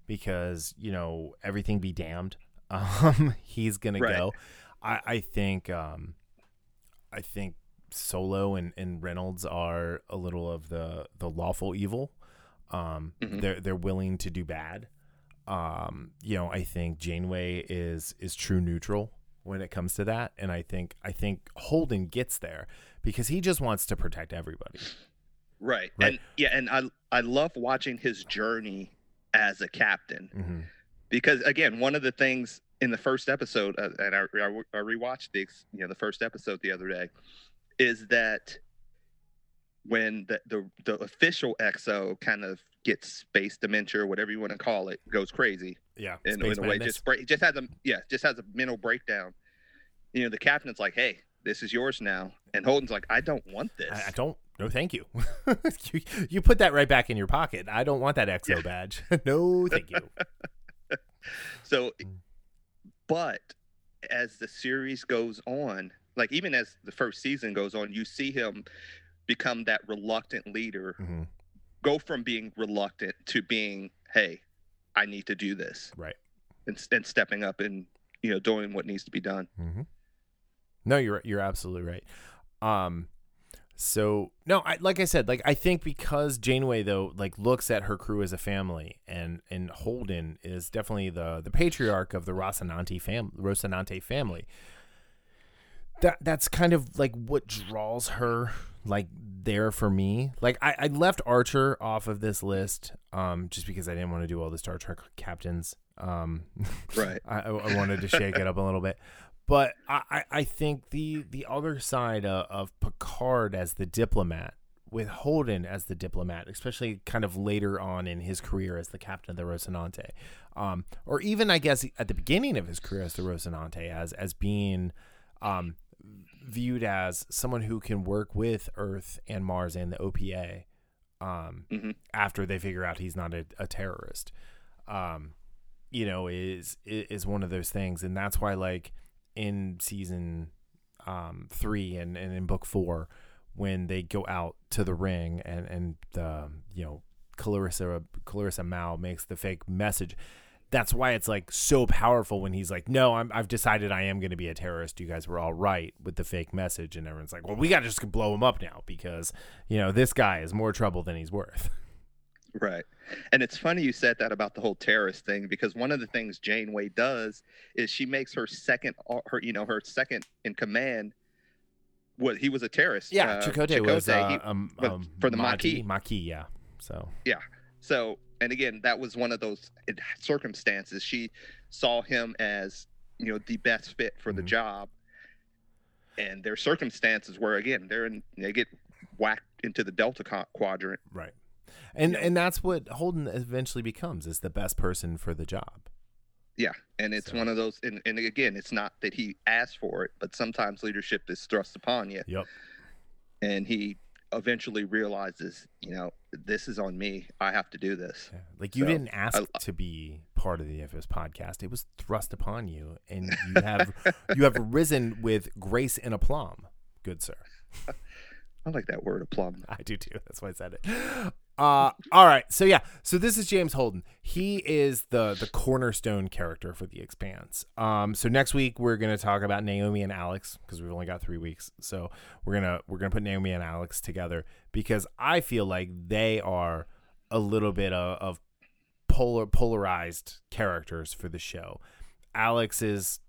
because you know everything be damned um he's gonna Right. go. I I think um I think Solo and, and Reynolds are a little of the the lawful evil. Um Mhm. they're they're willing to do bad. Um you know I think Janeway is is true neutral when it comes to that. And I think I think Holden gets there because he just wants to protect everybody Right. Right. And yeah, and I I love watching his journey as a captain hmm because again, one of the things in the first episode, uh, and I, I, I rewatched the you know the first episode the other day, is that when the the, the official EXO kind of gets space dementia or whatever you want to call it goes crazy yeah in, in a way Madness. just break, just has a yeah just has a mental breakdown. You know, the captain's like, "Hey, this is yours now," and Holden's like, "I don't want this." I, I don't. No, thank you. you. You put that right back in your pocket. I don't want that EXO badge. no, thank you. So, Mm. but as the series goes on, like even as the first season goes on, you see him become that reluctant leader, hmm go from being reluctant to being, hey, I need to do this, Right. and, and stepping up and you know doing what needs to be done. hmm No, you're you're absolutely right. Um, so no, I like I said, like I think because Janeway though, like looks at her crew as a family, and and Holden is definitely the the patriarch of the Rocinante fam Rocinante family. That that's kind of like what draws her like there for me. Like I, I left Archer off of this list, um, just because I didn't want to do all the Star Trek captains. Um, Right. I, I I wanted to shake it up a little bit. But I, I- think the the other side of, of Picard as the diplomat, with Holden as the diplomat, especially kind of later on in his career as the captain of the Rocinante, um, or even I guess at the beginning of his career as the Rocinante, as as being um, viewed as someone who can work with Earth and Mars and the OPA um, Mhm. after they figure out he's not a, a terrorist. Um, you know, is is one of those things, and that's why like in season um, three and, and in book four, when they go out to the ring and and the you know Clarissa Clarissa Mao makes the fake message. That's why it's like so powerful when he's like, "No, I'm, I've decided I am going to be a terrorist. You guys were all right with the fake message," and everyone's like, "Well, we got to just blow him up now because you know this guy is more trouble than he's worth." Right. And it's funny you said that about the whole terrorist thing because one of the things Janeway does is she makes her second her you know her second in command what he was a terrorist. Yeah, uh, Chakotay was uh, he- um, um, for the Maquis, Maquis. Yeah. So Yeah. So, and again, that was one of those circumstances. She saw him as, you know, the best fit for the Mhm. job. And their circumstances were, again, they're in, they get whacked into the Delta quadrant. right, and Yeah. and that's what Holden eventually becomes is the best person for the job. Yeah. And it's So- one of those, and, and again, it's not that he asked for it, but sometimes leadership is thrust upon you. Yep. And he eventually realizes, you know, this is on me. I have to do this. Yeah. Like you So, didn't ask I- to be part of the FS podcast; it was thrust upon you, and you have you have risen with grace and aplomb, good sir. I like that word, aplomb. I do too. That's why I said it. Uh, all right. So yeah. So this is James Holden. He is the the cornerstone character for the Expanse. Um. So next week we're gonna talk about Naomi and Alex because we've only got three weeks. So we're gonna we're gonna put Naomi and Alex together because I feel like they are a little bit of, of polar polarized characters for the show. Alex is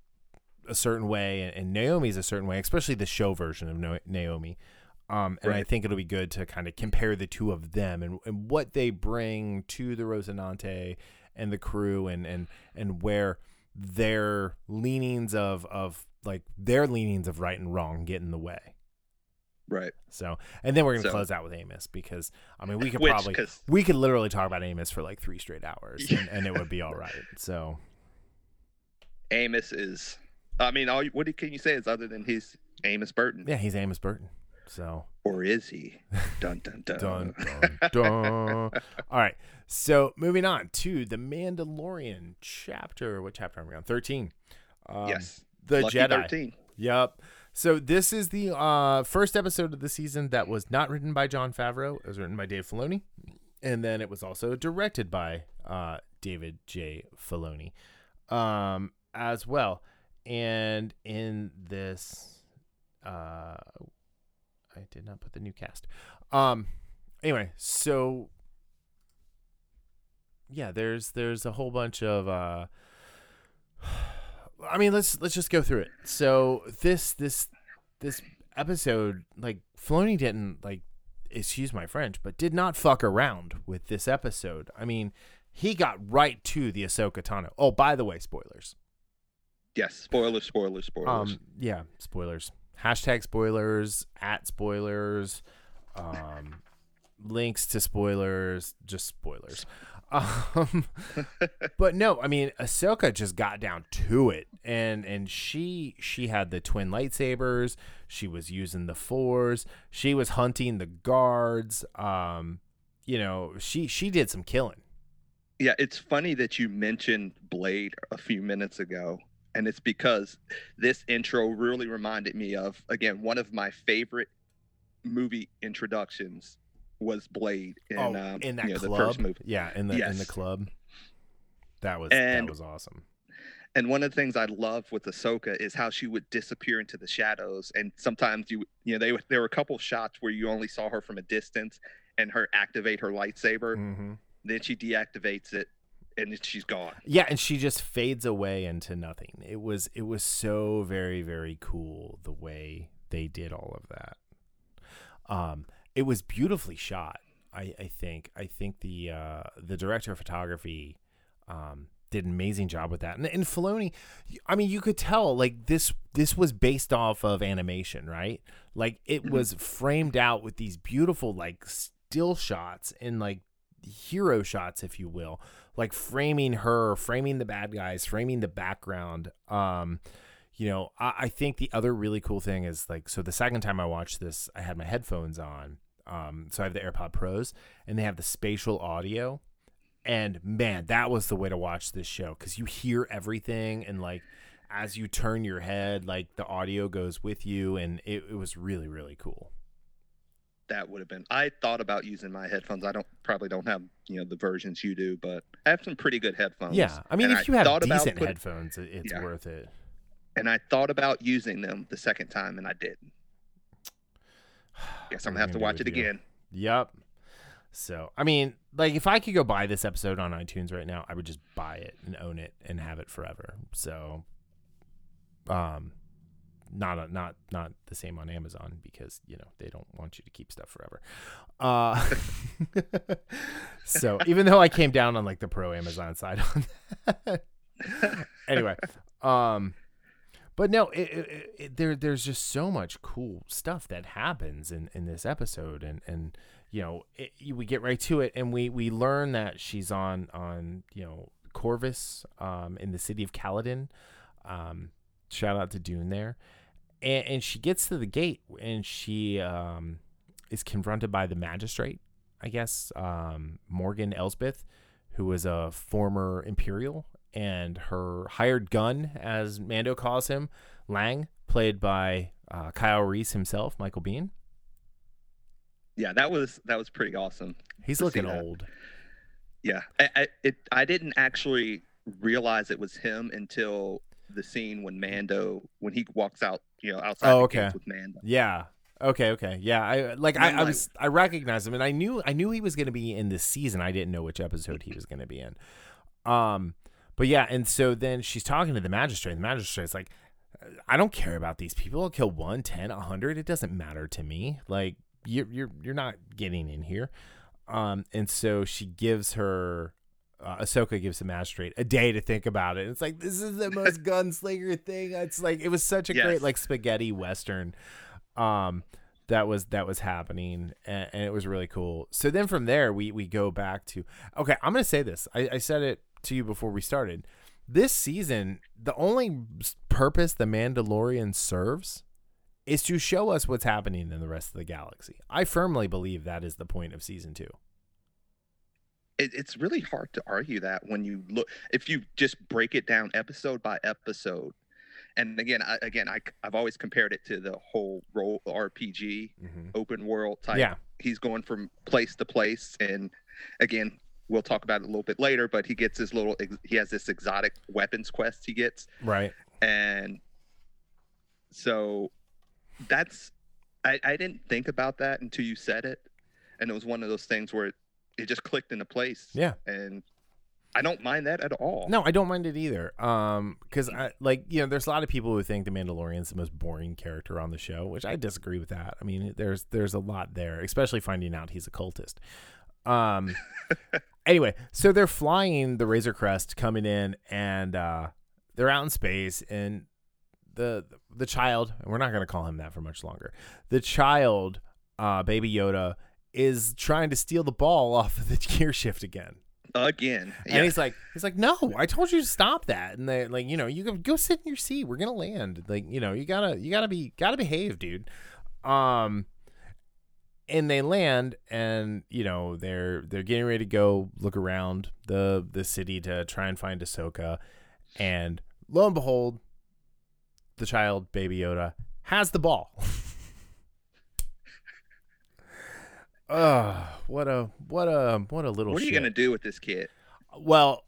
a certain way and, and Naomi's a certain way, especially the show version of Naomi. Um, and I think it'll be good to kind of compare the two of them and, and what they bring to the Rocinante and the crew and, and, and where their leanings of, of like their leanings of right and wrong get in the way. Right. So, and then we're going to So- close out with Amos because I mean, we could Which, probably, we could literally talk about Amos for like three straight hours and, and it would be all right. So, Amos is, I mean, all you, what can you say is other than he's Amos Burton? yeah, he's Amos Burton. So, Or is he? Dun dun dun. Dun, dun, dun. All right. So moving on to the Mandalorian chapter. What chapter are we on? 13. Um, yes. The Lucky Jedi. 13. Yep. So this is the uh, first episode of the season that was not written by Jon Favreau. It was written by Dave Filoni, and then it was also directed by uh, David J. Filoni um, as well. And in this, uh, I did not put the new cast. Um, anyway, so yeah, there's there's a whole bunch of. Uh, I mean, let's let's just go through it. So this this this episode, like Filoni didn't like, excuse my French, but did not fuck around with this episode. I mean, he got right to the Ahsoka Tano. Oh, by the way, spoilers. Yes. Spoilers, spoilers, spoilers. Um, yeah, spoilers. Hashtag spoilers. At spoilers. Um, links to spoilers. Just spoilers. Um, but no, I mean, Ahsoka just got down to it, and and she she had the twin lightsabers. She was using the fours. She was hunting the guards. Um, you know, she she did some killing. Yeah, it's funny that you mentioned Blade a few minutes ago, and it's because this intro really reminded me of again one of my favorite movie introductions was Blade in, oh, um, in that you know, club, the first movie. yeah, in the in the club. That was And- that was awesome. And one of the things I love with Ahsoka is how she would disappear into the shadows, and sometimes you you know they there were a couple shots where you only saw her from a distance, and her activate her lightsaber, hmm then she deactivates it, and she's gone. Yeah, and she just fades away into nothing. It was it was so very very cool the way they did all of that. Um, it was beautifully shot. I, I think I think the uh, the director of photography um, did an amazing job with that. And, and Filoni, I mean, you could tell like this this was based off of animation, right? Like it Mhm. was framed out with these beautiful like still shots and like hero shots, if you will, like framing her, framing the bad guys, framing the background. Um, you know, I, I think the other really cool thing is like, so the second time I watched this, I had my headphones on. Um, so I have the AirPod Pros, and they have the spatial audio. And man, that was the way to watch this show because you hear everything, and like as you turn your head, like the audio goes with you, and it, it was really really cool. That would have been. I thought about using my headphones. I don't probably don't have you know the versions you do, but I have some pretty good headphones. Yeah, I mean, And if you have thought about decent put- headphones, it's Yeah. worth it. and I thought about using them the second time, and I didn't. Guess I'm gonna have to watch it you? again. Yep. So, I mean, like if I could go buy this episode on iTunes right now, I would just buy it and own it and have it forever. So, um, not a, not not the same on Amazon because you know they don't want you to keep stuff forever. Uh, so even though I came down on like the pro Amazon side on that, anyway, um, but no, it, it, it, there there's just so much cool stuff that happens in in this episode, and and you know we get right to it, and we we learn that she's on on you know Corvus, um, in the city of Calodan. Um, shout out to Dune there, and, and she gets to the gate, and she um is confronted by the magistrate, I guess, um, Morgan Elsbeth, who was a former Imperial, and her hired gun, as Mando calls him, Lang, played by uh, Kyle Reese himself, Michael Biehn. Yeah, that was that was pretty awesome. He's looking old. Yeah, I, I it I didn't actually realize it was him until the scene when Mando when he walks out, you know, outside Oh, okay. with Mando. Yeah. Okay. Okay. Yeah. I like. I, I was. I recognized him, and I knew. I knew he was going to be in this season. I didn't know which episode he was going to be in. Um. But yeah, and so then she's talking to the magistrate. and The magistrate's like, "I don't care about these people. I'll kill one, ten, a hundred. It doesn't matter to me. Like you're you're you're not getting in here." Um. And so she gives her. Uh, Ahsoka gives the magistrate a day to think about it. It's like this is the most gunslinger thing. It's like it was such a great like spaghetti western um that was that was happening and, and it was really cool so then from there we we go back to okay i'm gonna say this I, I said it to you before we started this season the only purpose the mandalorian serves is to show us what's happening in the rest of the galaxy. I firmly believe that is the point of season two. It, it's really hard to argue that when you look if you just break it down episode by episode. And again, I, again, I, I've always compared it to the whole role RPG Mm-hmm. open world type. Yeah. He's going from place to place, and again, we'll talk about it a little bit later. But he gets his little. He has this exotic weapons quest he gets, Right. and so that's. I, I didn't think about that until you said it, and it was one of those things where it, just clicked into place. Yeah. and I don't mind that at all. No, I don't mind it either. Um, because I like you know, there's a lot of people who think the Mandalorian's the most boring character on the show, which I disagree with that. I mean, there's there's a lot there, especially finding out he's a cultist. Um, anyway, so they're flying the Razor Crest, coming in, and uh, they're out in space, and the the child, and we're not gonna call him that for much longer. The child, uh, Baby Yoda, is trying to steal the ball off of the gear shift again. Again, And he's like, he's like, no, I told you to stop that. And they like, you know, you go go sit in your seat. We're gonna land. Like, you know, you gotta you gotta be gotta behave, dude. Um, and they land, and you know they're they're getting ready to go look around the the city to try and find Ahsoka, and lo and behold, the child, Baby Yoda, has the ball. Ugh, what a what a what a little. what are you shit. gonna do with this kid? Well,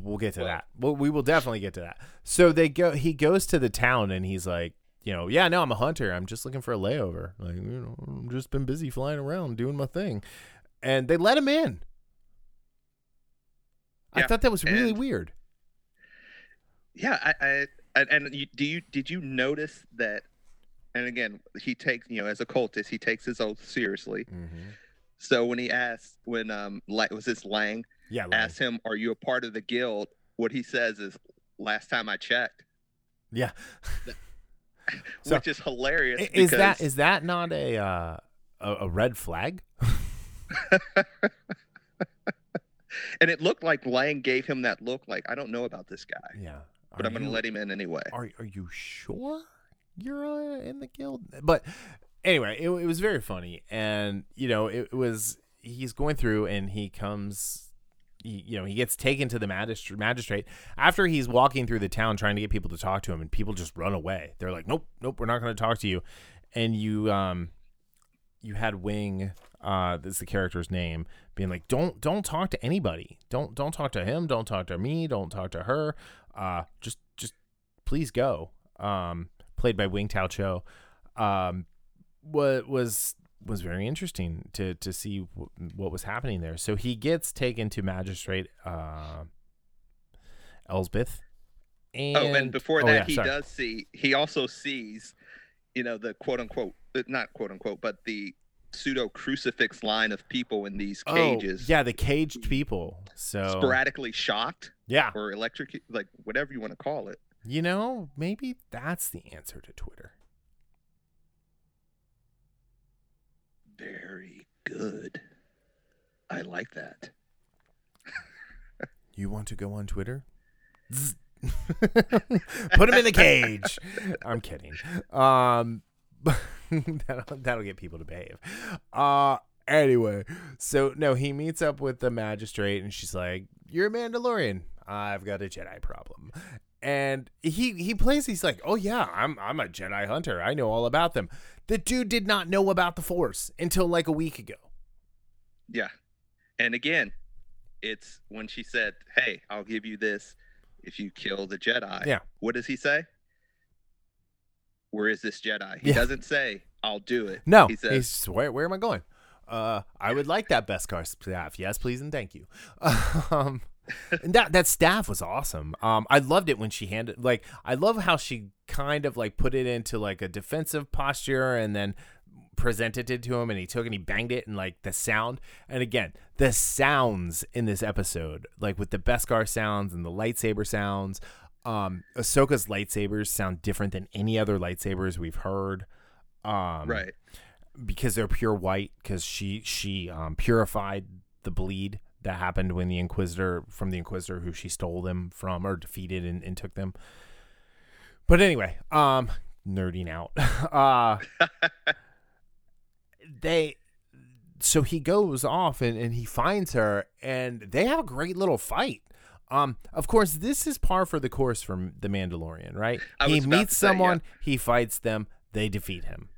we'll get to Well- that. Well, we will definitely get to that. So they go. He goes to the town and he's like, you know, yeah, no, I'm a hunter. I'm just looking for a layover. Like, you know, I've just been busy flying around doing my thing, and they let him in. I thought that was really and- weird. Yeah, I, I and, and you, do you did you notice that? And again, he takes you know as a cultist, he takes his oath seriously. Mm-hmm. So when he asked, when um, like was this Lang Yeah, like, asked him, "Are you a part of the guild?" What he says is, "Last time I checked," yeah. So, which is hilarious. Is that because- is that not a uh, a, a red flag? and it looked like Lang gave him that look, like I don't know about this guy, Yeah. but I'm gonna let him in anyway. are are you sure you're uh, in the guild? But anyway, it, it was very funny, and you know, it, was he's going through, and he comes. He, you know, he gets taken to the magistr- magistrate after he's walking through the town trying to get people to talk to him, and people just run away. They're like, "Nope, nope, we're not going to talk to you." And you, um, you had Wing, uh, that's the character's name, being like, "Don't, don't talk to anybody. Don't, don't talk to him. Don't talk to me. Don't talk to her. Uh, just, just please go." Um, played by Wing Tao Chao, um, what was was very interesting to to see w- what was happening there. So he gets taken to magistrate uh, Elsbeth. And, oh, and before oh, that, yeah, he sorry. does see. He also sees, you know, the quote unquote, uh, not quote unquote, but the pseudo crucifix line of people in these Oh, cages. yeah, the caged people. So sporadically shocked yeah, or electric, like whatever you want to call it. You know, maybe that's the answer to Twitter. Very good. I like that. You want to go on Twitter? Put him in the cage. I'm kidding. Um, that'll, that'll get people to behave. Uh, anyway, so no, he meets up with the magistrate, and she's like, "You're a Mandalorian. I've got a Jedi problem." And he he plays. He's like, "Oh yeah, I'm I'm a Jedi hunter. I know all about them." The dude did not know about the Force until like a week ago. Yeah. And again, it's when she said, Hey, I'll give you this if you kill the Jedi. Yeah. What does he say? Where is this Jedi? He Yeah. doesn't say, I'll do it. No, He says, he's where, where am I going? Uh, I would like that Beskar staff. Yes, please and thank you. Um, and that that staff was awesome. Um, I loved it when she handed like I love how she kind of like put it into like a defensive posture and then presented it to him and he took and he banged it and like the sound and again the sounds in this episode like with the Beskar sounds and the lightsaber sounds um Ahsoka's lightsabers sound different than any other lightsabers we've heard um Right. because they're pure white because she she um, purified the bleed that happened when the inquisitor from the inquisitor who she stole them from or defeated and, and took them but anyway um nerding out. Uh they so he goes off and, and he finds her and they have a great little fight. Um, of course, this is par for the course from the Mandalorian, right? He meets say, yeah. someone, he fights them, they defeat him.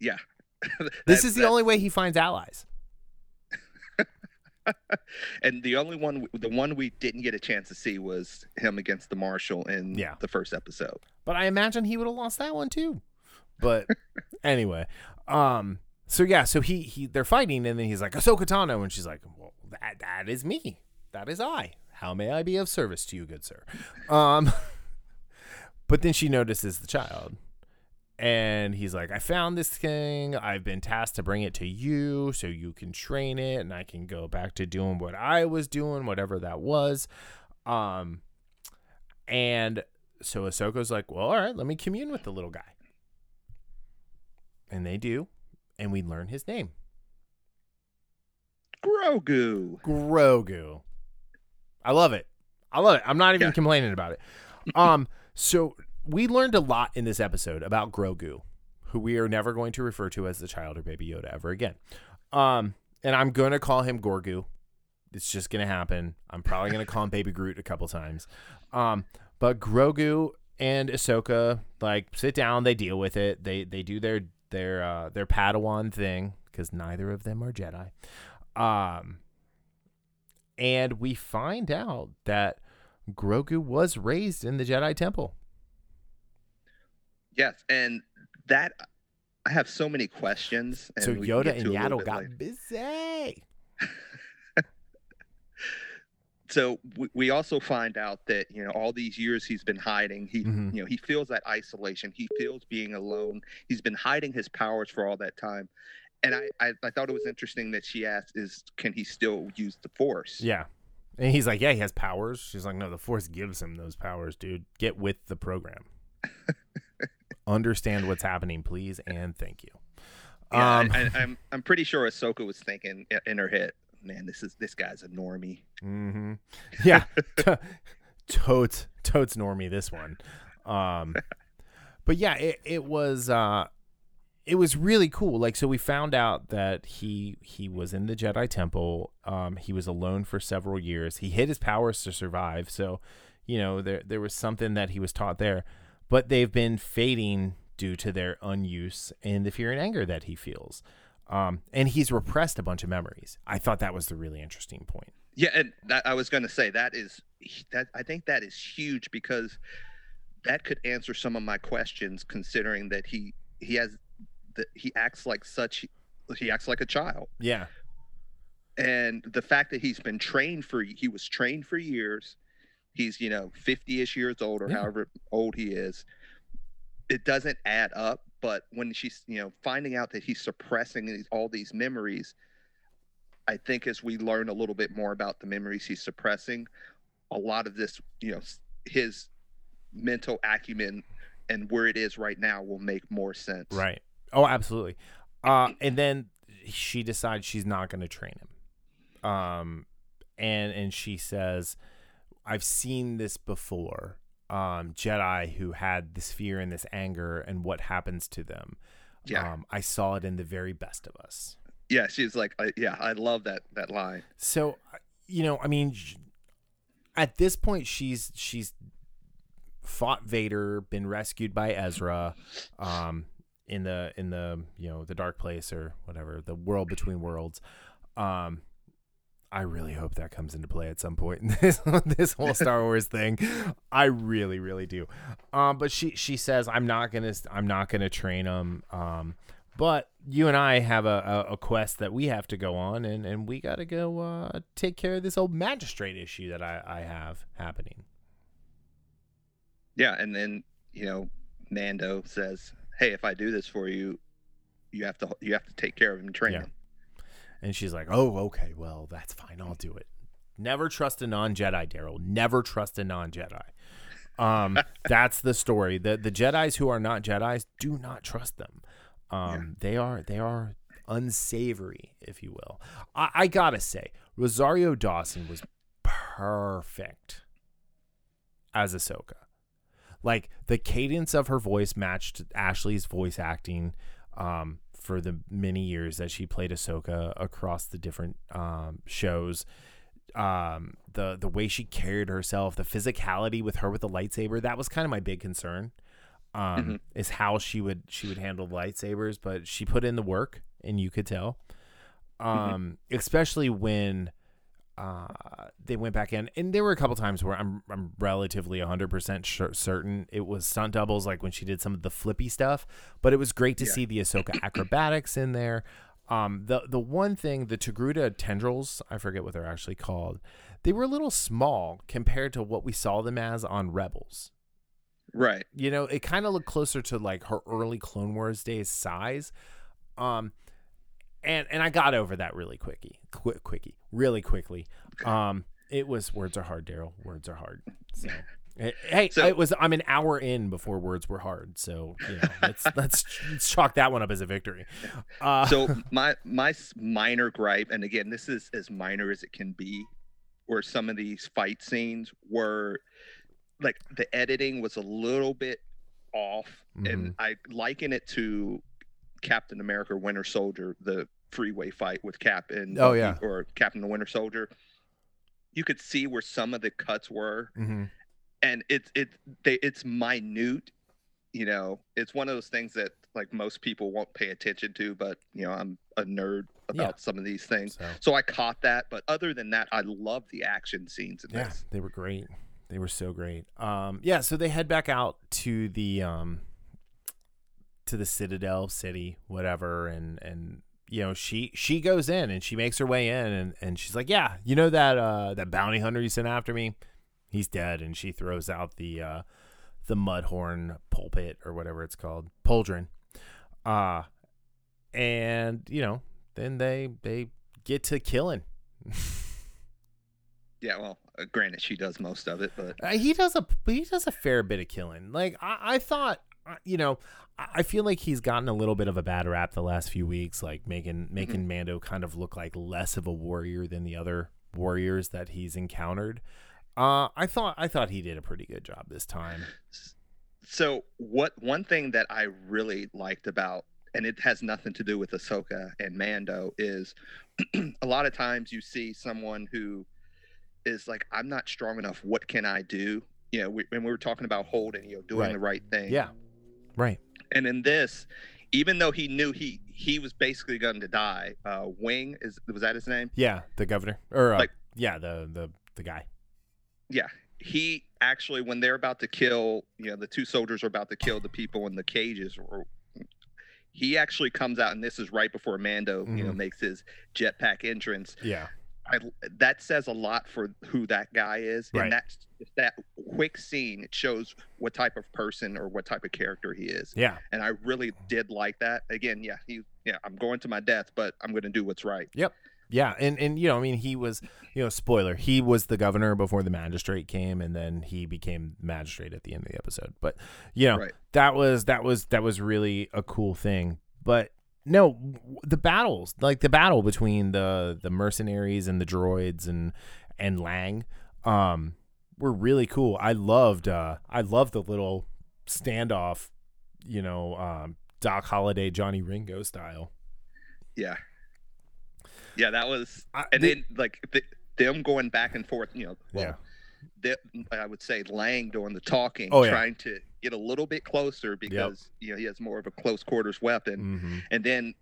yeah. This is the that- only way he finds allies. and the only one, the one we didn't get a chance to see was him against the Marshal in Yeah. the first episode. But I imagine he would have lost that one too. But anyway, um, so yeah, so he he they're fighting, and then he's like Ahsoka Tano, and she's like, "Well, that that is me, that is I. How may I be of service to you, good sir?" Um, but then she notices the child, and he's like, "I found this thing. I've been tasked to bring it to you, so you can train it, and I can go back to doing what I was doing, whatever that was." Um, and so Ahsoka's like, well, all right, let me commune with the little guy. And they do, and we learn his name Grogu. Grogu. I love it. I love it. I'm not even Yeah. complaining about it. Um, so we learned a lot in this episode about Grogu, who we are never going to refer to as the child or baby Yoda ever again. Um, and I'm gonna call him Gorgu. It's just gonna happen. I'm probably gonna call him Baby Groot a couple times. Um, but Grogu and Ahsoka like sit down. They deal with it. They they do their their uh, their Padawan thing because neither of them are Jedi. Um, and we find out that Grogu was raised in the Jedi Temple. Yes, and that I have so many questions. And so Yoda and Yaddle got later. busy. so we, we also find out that you know all these years he's been hiding he Mhm. you know he feels that isolation he feels being alone he's been hiding his powers for all that time and I, I i thought it was interesting that she asked is can he still use the force Yeah. And he's like, yeah, he has powers. She's like, no, the Force gives him those powers, dude. Get with the program. Understand what's happening, please, and thank you. yeah, um, I, I, i'm i'm pretty sure ahsoka was thinking in her head man this is this guy's a normie hmm Yeah, to- totes totes normie this one. Um, but yeah, it it was uh, it was really cool. Like, so we found out that he he was in the Jedi Temple. Um, he was alone for several years. He hid his powers to survive. So, you know, there there was something that he was taught there, but they've been fading due to their unuse and the fear and anger that he feels. Um, and he's repressed a bunch of memories. I thought that was the really interesting point. Yeah, and that, I was going to say that is that I think that is huge because that could answer some of my questions. Considering that he he has that he acts like such he acts like a child, Yeah. and the fact that he's been trained for he was trained for years. He's you know fifty ish years old or Yeah. however old he is. It doesn't add up, but when she's you know finding out that he's suppressing these, all these memories, I think as we learn a little bit more about the memories he's suppressing, a lot of this, you know, his mental acumen and where it is right now will make more sense. Right. Oh, absolutely. Uh, and then she decides she's not going to train him. Um, and and she says, "I've seen this before. Um, Jedi who had this fear and this anger, and what happens to them. Yeah. Um, I saw it in the very best of us. yeah. She's like, I, yeah, I love that that line. So, you know, I mean, at this point, she's she's fought Vader, been rescued by Ezra, um, in the in the you know the dark place or whatever the world between worlds. Um, I really hope that comes into play at some point in this this whole Star Wars thing. I really, really do. Um, but she she says I'm not gonna I'm not gonna train him. Um, but you and I have a, a, a quest that we have to go on, and, and we got to go uh, take care of this old magistrate issue that I, I have happening. Yeah, and then you know, Mando says, "Hey, if I do this for you, you have to you have to take care of him, and train Yeah. him." And she's like, "Oh, okay, well, that's fine. I'll do it. Never trust a non-Jedi, Darryl. Never trust a non-Jedi. Um, that's the story. The the Jedi's who are not Jedi's do not trust them. Um, they are they are unsavory, if you will. I, I gotta say, Rosario Dawson was perfect as Ahsoka. Like the cadence of her voice matched Ashley's voice acting um, for the many years that she played Ahsoka across the different um, shows. Um, the the way she carried herself, the physicality with her with the lightsaber, that was kind of my big concern. Um, Mhm. is how she would she would handle the lightsabers, but she put in the work, and you could tell. Um, especially when uh, they went back in, and there were a couple times where I'm I'm relatively 100 percent sure, certain it was stunt doubles, like when she did some of the flippy stuff. But it was great to Yeah. see the Ahsoka acrobatics in there. Um, the the one thing, the Togruta tendrils, I forget what they're actually called. They were a little small compared to what we saw them as on Rebels. Right. You know, it kind of looked closer to like her early Clone Wars days size. Um, and and I got over that really quickie, quick, quickie, really quickly. Um, it was words are hard, Darryl. Words are hard. So. Hey, So- it was. I'm an hour in before words were hard, so you know, let's let's let's chalk that one up as a victory. Uh, So my my minor gripe, and again, this is as minor as it can be, where some of these fight scenes were like the editing was a little bit off, Mm-hmm. and I liken it to Captain America: Winter Soldier, the freeway fight with Cap and Oh, yeah. or Captain the Winter Soldier. You could see where some of the cuts were, mhm. and it's it's they it's minute you know it's one of those things that like most people won't pay attention to but you know i'm a nerd about Yeah. some of these things So so i caught that but other than that i love the action scenes in yeah, this they were great. They were so great. Um, yeah, so they head back out to the um, to the Citadel City, whatever, and and you know she she goes in and she makes her way in and and she's like, yeah, you know that uh that bounty hunter you sent after me, he's dead, and she throws out the uh the mudhorn pulpit or whatever it's called, pauldron, uh, and you know then they they get to killing. yeah well uh, granted she does most of it but Uh, he does a he does a fair bit of killing. Like I, I thought, you know, I feel like he's gotten a little bit of a bad rap the last few weeks, like making making Mando kind of look like less of a warrior than the other warriors that he's encountered. Uh, I thought I thought he did a pretty good job this time. so what one thing that i really liked about and it has nothing to do with Ahsoka and Mando is a lot of times you see someone who is like I'm not strong enough what can I do you know we, when we were talking about holding, you know doing Right. the right thing Yeah, right. and in this even though he knew he he was basically going to die uh wing is was that his name Yeah, the governor or uh, Like- yeah, the the the guy. yeah he actually when they're about to kill you know the two soldiers are about to kill the people in the cages or he actually comes out and this is right before mando you know Mhm. makes his jetpack entrance Yeah, I, that says a lot for who that guy is Right. and that's that quick scene it shows what type of person or what type of character he is yeah, and i really did like that again yeah he yeah i'm going to my death but i'm going to do what's right Yep. yeah. And and you know, I mean, he was you know, spoiler, he was the governor before the magistrate came, and then he became magistrate at the end of the episode. But you know, Right. that was that was that was really a cool thing. But no, the battles, like the battle between the the mercenaries and the droids and and Lang, um, were really cool. I loved uh I loved the little standoff, you know, um, Doc Holliday, Johnny Ringo style. yeah yeah that was I, and the- then like th- them going back and forth you know well, yeah, the, I would say Lang doing the talking, Oh, yeah. trying to get a little bit closer because you know he has more of a close quarters weapon, hmm and then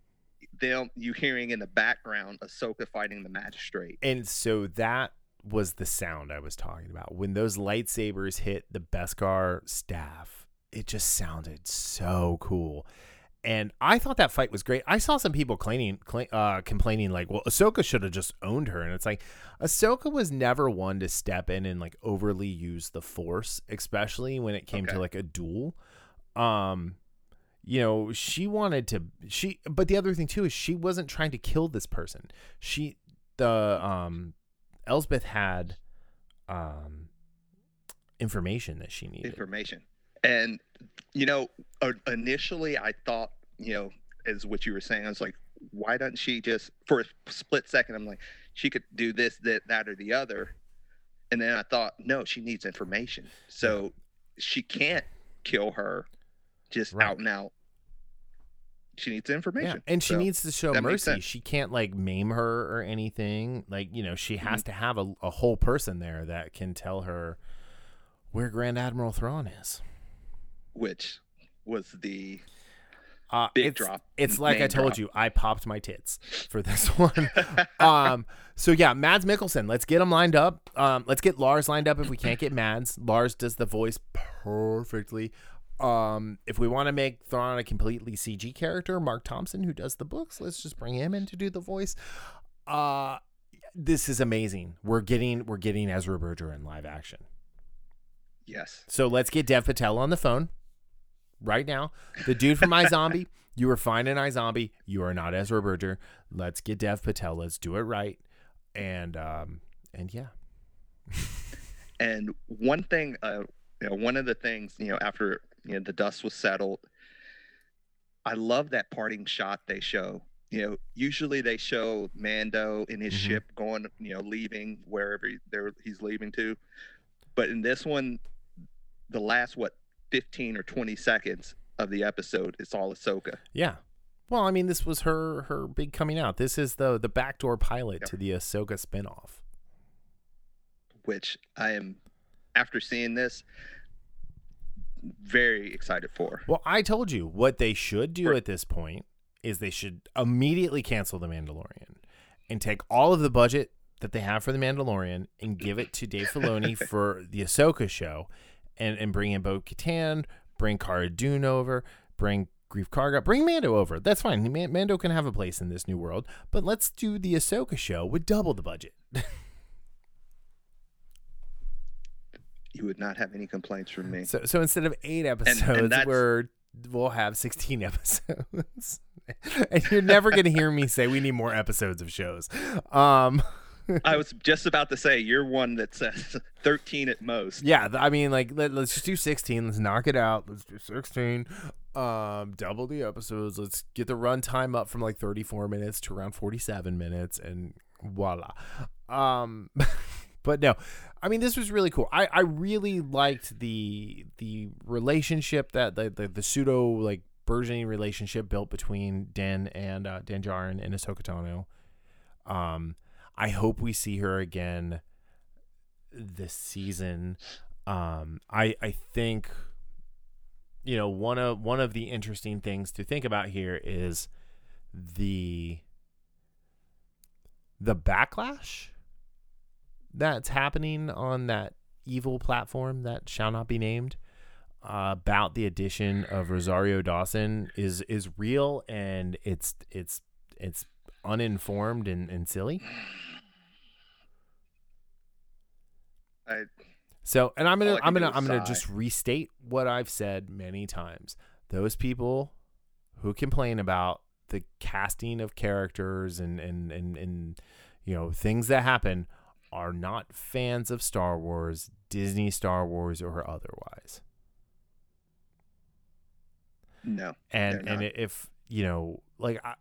them you hearing in the background Ahsoka fighting the magistrate. And so that was the sound I was talking about. When those lightsabers hit the Beskar staff, it just sounded so cool. And I thought that fight was great. I saw some people complaining, cla- uh, complaining like, "Well, Ahsoka should have just owned her." And it's like, Ahsoka was never one to step in and like overly use the Force, especially when it came Okay. to like a duel. Um, you know, she wanted to. She, but the other thing too is she wasn't trying to kill this person. She, the um, Elsbeth had um information that she needed. information. And you know, uh, initially I thought, you know, as what you were saying, I was like, why doesn't she just for a split second? I'm like, she could do this, that, that, or the other. And then I thought, no, she needs information. So she can't kill her just Right. out and out. She needs information. and she So, needs to show mercy. She can't like maim her or anything. Like you know, she Mm-hmm. has to have a, a whole person there that can tell her where Grand Admiral Thrawn is. Which was the Uh, Big it's, drop. It's like I told drop. you, I popped my tits for this one. um, so yeah, Mads Mikkelsen. Let's get him lined up. Um, let's get Lars lined up if we can't get Mads. Lars does the voice perfectly. Um, if we want to make Thrawn a completely CG character, Marc Thompson, who does the books, let's just bring him in to do the voice. Uh, this is amazing. We're getting we're getting Ezra Bridger in live action. yes. So let's get Dev Patel on the phone right now. The dude from iZombie, you were fine in iZombie. You are not Ezra Bridger. Let's get Dev Patel. Let's do it right. And um and yeah. And one thing, uh, you know, one of the things, you know, after you know the dust was settled, I love that parting shot they show. You know, usually they show Mando in his Mhm. ship going, you know, leaving wherever he's leaving to, but in this one, the last what fifteen or twenty seconds of the episode, it's all Ahsoka. Yeah. Well, I mean, this was her her big coming out. This is the the backdoor pilot Yeah. to the Ahsoka spinoff. which I am, after seeing this, very excited for. Well, I told you what they should do Right. at this point is they should immediately cancel the Mandalorian and take all of the budget that they have for the Mandalorian and give it to Dave Filoni for the Ahsoka show, and and bring in Bo Katan, bring Cara Dune over, bring Greef Karga, bring Mando over. That's fine. Man- Mando can have a place in this new world, but let's do the Ahsoka show with double the budget. You would not have any complaints from me. So so instead of eight episodes, that's- we're we'll have sixteen episodes. and you're never gonna hear me say we need more episodes of shows. Um I was just about to say you're one that says 13 at most. yeah, I mean like let, let's just do sixteen. Let's knock it out. Let's do sixteen. Um double the episodes. Let's get the runtime up from like thirty four minutes to around forty seven minutes and voila. Um but no i mean this was really cool i i really liked the the relationship that the the, the pseudo like burgeoning relationship built between den and uh dan and ahsoka tano um i hope we see her again this season um i i think you know one of one of the interesting things to think about here is the the backlash that's happening on that evil platform that shall not be named uh, about the addition of Rosario Dawson is is real and it's it's it's uninformed and, and silly. I, So, and I'm gonna I'm gonna I'm gonna just restate what I've said many times. Those people who complain about the casting of characters and and and, and you know things that happen are not fans of Star Wars, Disney Star Wars or otherwise. no. and and if you know like I,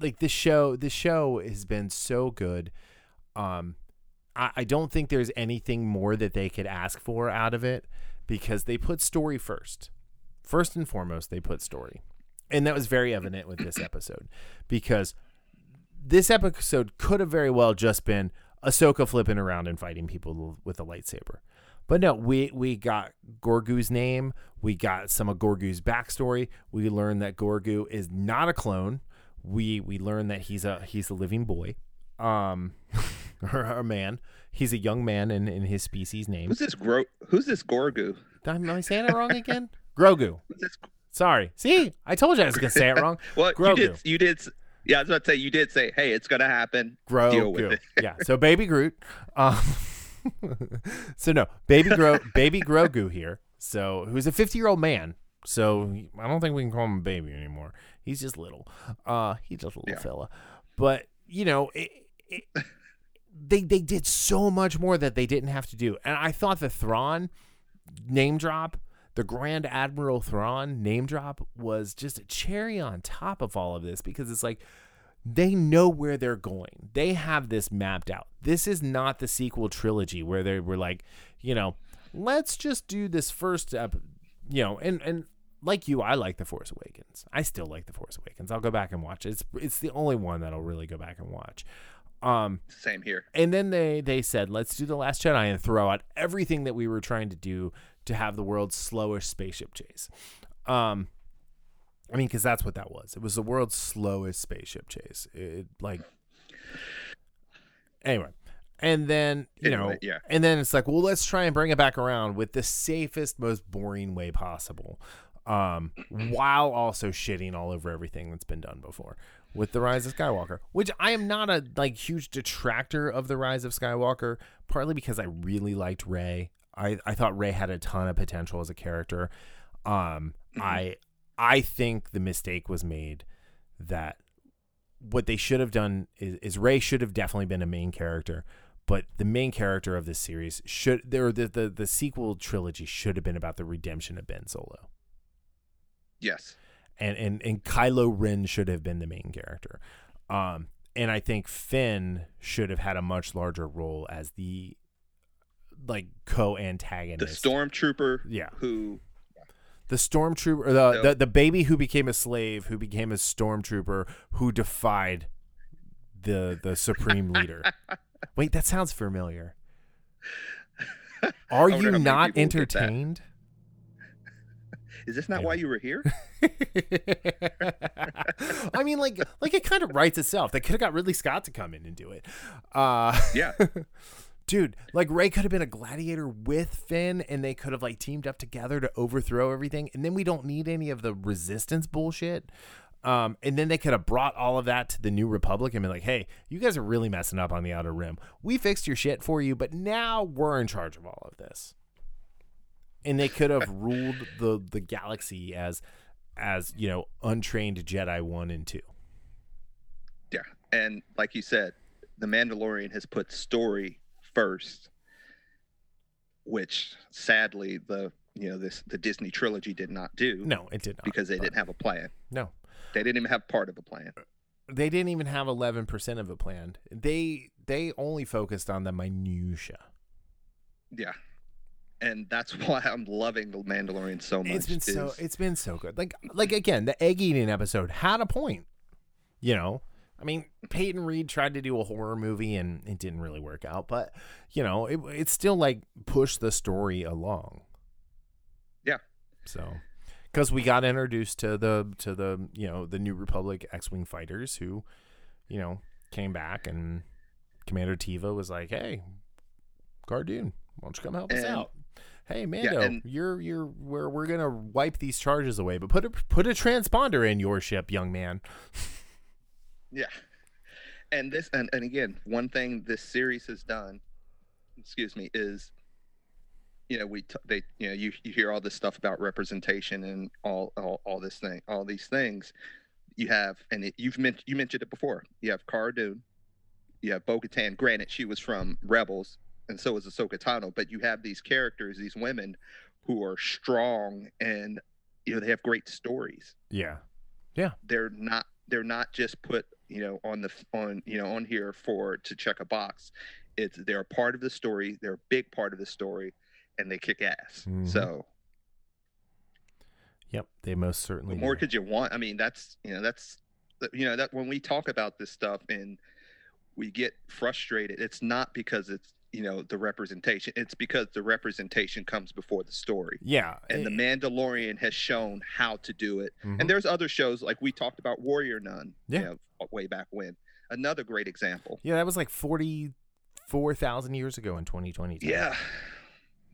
like this show this show has been so good um I, don't think there's anything more that they could ask for out of it because they put story first first and foremost they put story and that was very evident with this episode because this episode could have very well just been Ahsoka flipping around and fighting people with a lightsaber. But no, we we got Gorgu's name. We got some of Gorgu's backstory. We learned that Gorgu is not a clone. We we learned that he's a he's a living boy, um, or a man. He's a young man in, in his species name. Who's this Gro? Who's this Gorgu? Am I saying it wrong again? Grogu. This? Sorry. See, I told you I was gonna say it wrong. Well, Grogu. you did. You did. Yeah, I was about to say you did say, "Hey, it's gonna happen." Grogu. Deal with it. yeah. So baby Groot. Um, so no, baby Gro, baby Grogu here. So who's a 50 year old man. So I don't think we can call him a baby anymore. He's just little. Uh, he's just a little Yeah. fella. But you know, it, it, they they did so much more that they didn't have to do. And I thought the Thrawn name drop, the Grand Admiral Thrawn name drop was just a cherry on top of all of this because it's like they know where they're going. They have this mapped out. This is not the sequel trilogy where they were like, you know, let's just do this first ep- you know, and and like you, I like The Force Awakens. I still like The Force Awakens. I'll go back and watch it. It's it's the only one that I'll really go back and watch. Um, Same here. and then they they said, let's do the Last Jedi and throw out everything that we were trying to do to have the world's slowest spaceship chase. Um, I mean, because that's what that was. It was the world's slowest spaceship chase. It like anyway, and then you know, yeah. and then it's like, well, let's try and bring it back around with the safest, most boring way possible, um, while also shitting all over everything that's been done before with the Rise of Skywalker. Which I am not a like huge detractor of the Rise of Skywalker, partly because I really liked Rey. I I thought Rey had a ton of potential as a character. Um, I I think the mistake was made that what they should have done is, is Rey should have definitely been a main character, but the main character of this series should there the, the the sequel trilogy should have been about the redemption of Ben Solo. Yes. And and and Kylo Ren should have been the main character. Um and I think Finn should have had a much larger role as the like co-antagonist. The stormtrooper Yeah. who the stormtrooper the, No. the the baby who became a slave who became a stormtrooper who defied the the supreme leader wait that sounds familiar are you not people will get that. entertained is this not why you were here? i mean like like it kind of writes itself. They could have got ridley scott to come in and do it. Uh Yeah. dude like rey could have been a gladiator with finn and they could have like teamed up together to overthrow everything and then we don't need any of the resistance bullshit. Um, and then they could have brought all of that to the new republic and be like hey you guys are really messing up on the outer rim. We fixed your shit for you but now we're in charge of all of this and they could have ruled the the galaxy as as you know untrained jedi 1 and 2 Yeah. And like you said, The Mandalorian has put story first, which sadly the you know this the Disney trilogy did not do no it did not because they but- didn't have a plan. no They didn't even have part of a plan. they didn't even have 11% of it plan. they they only focused on the minutia Yeah. And that's why I'm loving The Mandalorian so much. it's been so it's been so good like like again the egg eating episode had a point you know i mean peyton reed tried to do a horror movie and it didn't really work out but you know it, it still like pushed the story along Yeah. so because we got introduced to the to the you know the new republic x-wing fighters who you know came back and commander teva was like hey cara dune why don't you come help us out hey mando and- you're you're we're, we're gonna wipe these charges away but put a put a transponder in your ship young man Yeah. And this and, and again, one thing this series has done, excuse me, is you know, we t- they you know, you you hear all this stuff about representation and all all, all this thing, all these things. You have and it, you've mentioned you mentioned it before. You have Cara Dune, you have Bo-Katan. Granted, she was from Rebels, and so is Ahsoka Tano. But you have these characters, these women, who are strong and you know they have great stories yeah yeah. they're not they're not just put you know on the on you know on here for to check a box it's they're a part of the story they're a big part of the story and they kick ass Mhm. so yep they most certainly what more do. could you want i mean that's you know that's you know that when we talk about this stuff and we get frustrated it's not because it's you know the representation it's because the representation comes before the story yeah and the eh, mandalorian has shown how to do it mhm. And there's other shows like we talked about Warrior Nun, Yeah. you know, way back when. Another great example. yeah that was like 44000 years ago in 2022 Yeah,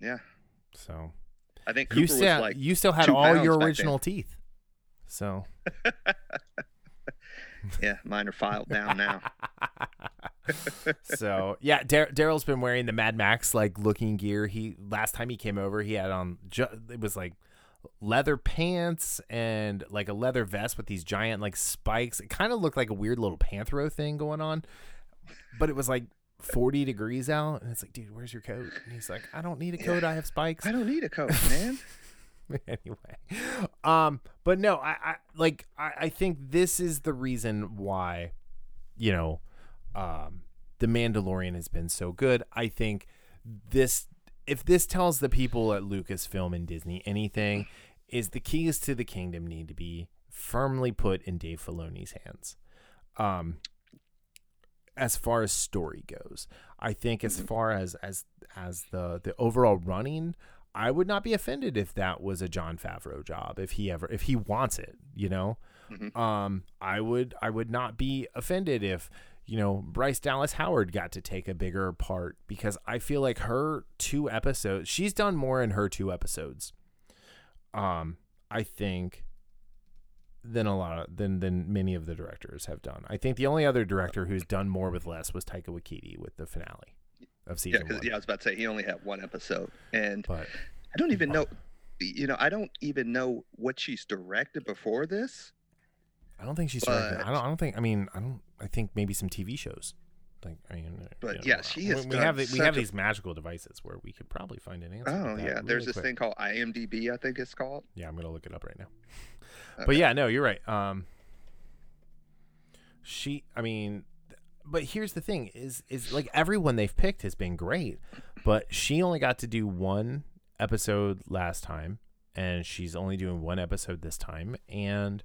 yeah. so I think Cooper you still like, you still had all your original teeth so yeah, mine are filed down now. so yeah, Darryl's been wearing the Mad Max like looking gear. He last time he came over, he had on ju- it was like leather pants and like a leather vest with these giant like spikes. It kind of looked like a weird little panthro thing going on, but it was like 40 degrees out, and it's like, dude, where's your coat? And he's like, I don't need a coat. I have spikes. I don't need a coat, man. anyway um but no i i like I, I think this is the reason why you know um the mandalorian has been so good i think this if this tells the people at Lucasfilm and Disney anything, is the keys to the kingdom need to be firmly put in Dave Filoni's hands. Um, as far as story goes, I think as far as as as the the overall running, I would not be offended if that was a Jon Favreau job if he ever if he wants it, you know. Mhm. Um, I would I would not be offended if you know Bryce Dallas Howard got to take a bigger part because I feel like her two episodes she's done more in her two episodes. Um, I think than a lot of than than many of the directors have done. I think the only other director who's done more with less was Taika Waititi with the finale of Yeah, season because one. yeah, I was about to say he only had one episode, and But I don't even know. You know, I don't even know what she's directed before this. I don't think she's directed. I don't. I don't think. I mean, I don't. I think maybe some TV shows. Like, I mean, uh, But you know, yeah, she we- has We have we have a- these magical devices where we could probably find an answer. Oh yeah, there's really this quick. thing called IMDb, I think it's called. Yeah, I'm gonna look it up right now. Okay. But yeah, no, you're right. Um, she. I mean, but here's the thing: is is like everyone they've picked has been great, but she only got to do one episode last time, and she's only doing one episode this time, and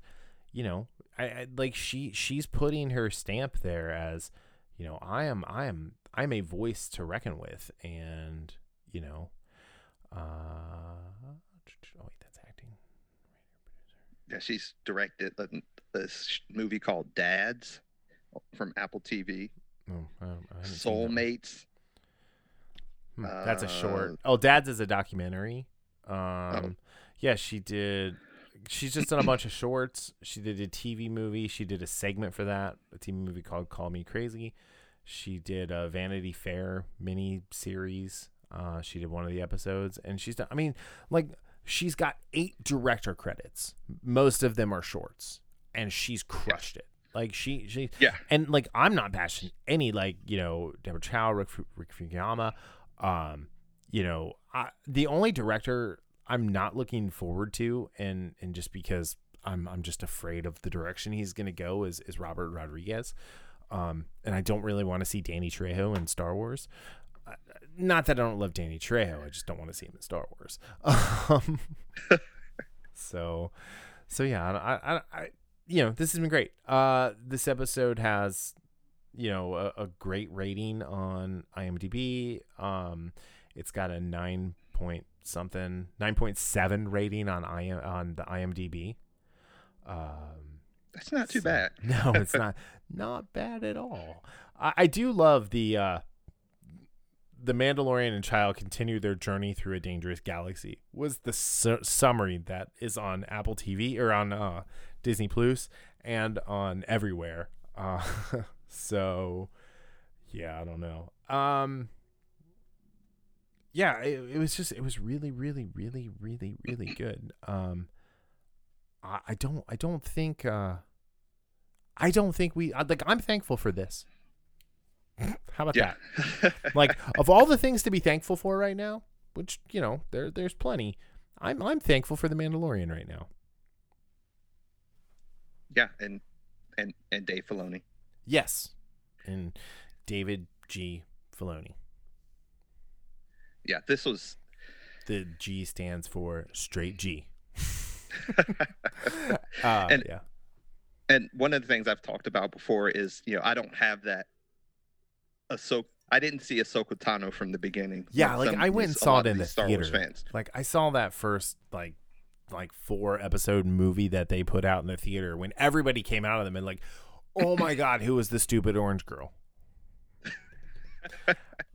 you know, I, I like she she's putting her stamp there as, you know, I am I am I'm a voice to reckon with, and you know, uh, oh wait, that's acting. Yeah, she's directed a- this movie called Dads from Apple TV. Oh, I I haven't that. Soulmates. Hmm, that's a short. Uh, Oh, Dad's is a documentary. Um, yeah, she did. She's just done a bunch of shorts. She did a TV movie. She did a segment for that, a TV movie called "Call Me Crazy." She did a Vanity Fair mini series. Uh, she did one of the episodes, and she's done. I mean, like she's got eight director credits. Most of them are shorts, and she's crushed it. Like she, she, Yeah. and like I'm not bashing any like you know Deborah Chow, Rick, Rick Fukuyama, um, you know I, the only director I'm not looking forward to, and and just because I'm I'm just afraid of the direction he's gonna go is is Robert Rodriguez, um, and I don't really want to see Danny Trejo in Star Wars. Uh, Not that I don't love Danny Trejo, I just don't want to see him in Star Wars. Um, so, so yeah, I, I, I, you know, this has been great. Uh, this episode has, you know, a, a great rating on IMDb. Um, it's got a nine point something, nine point seven rating on I on the IMDb. Um, That's not too so- bad. no, it's not not bad at all. I, I do love the uh the Mandalorian and Child continue their journey through a dangerous galaxy. Was the su- summary that is on Apple TV or on uh, Disney Plus and on everywhere. Uh, so yeah, I don't know. Um, yeah, it, it was just it was really, really, really, really, really good. Um, I, I don't I don't think uh I don't think we like I'm thankful for this. How about Yeah. that? Like of all the things to be thankful for right now, which, you know, there there's plenty. I'm I'm thankful for the Mandalorian right now. Yeah, and and and Dave Filoni. Yes. And David G. Filoni. Yeah, this was The G stands for straight G. uh, And- yeah. and one of the things I've talked about before is, you know, I don't have that Ahsoka I didn't see Ahsoka Tano from the beginning. Yeah, like like I went and saw it in the Star theater. Wars fans. Like I saw that first like like four episode movie that they put out in the theater when everybody came out of them and like, oh my god, who was the stupid orange girl?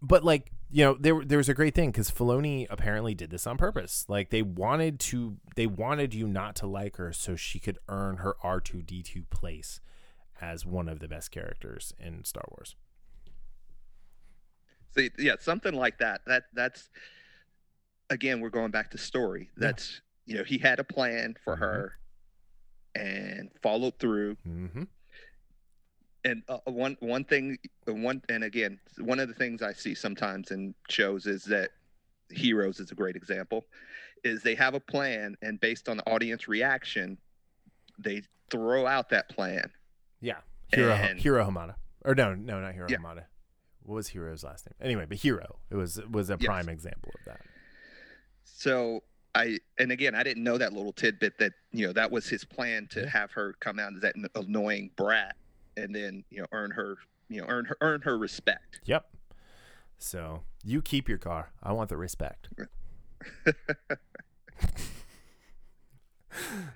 but like you know there there was a great thing because Filoni apparently did this on purpose. Like they wanted to they wanted you not to like her so she could earn her R two D two place as one of the best characters in Star Wars. See, yeah, something like that. That that's again, we're going back to story. That's you know, he had a plan for Mhm. her and followed through. Mm-hmm. And uh, one one thing, uh, one and again, one of the things I see sometimes in shows is that Heroes is a great example. Is they have a plan, and based on the audience reaction, they throw out that plan. Yeah, Hiro And- Hiro Hamada. Or no, no, not Hiro Yeah. Hamada. What was Hiro's last name? Anyway, but Hiro. It was was a Yes. prime example of that. So I and again I didn't know that little tidbit that you know that was his plan to have her come out as that annoying brat and then you know earn her you know earn her earn her respect. Yep. So you keep your car. I want the respect.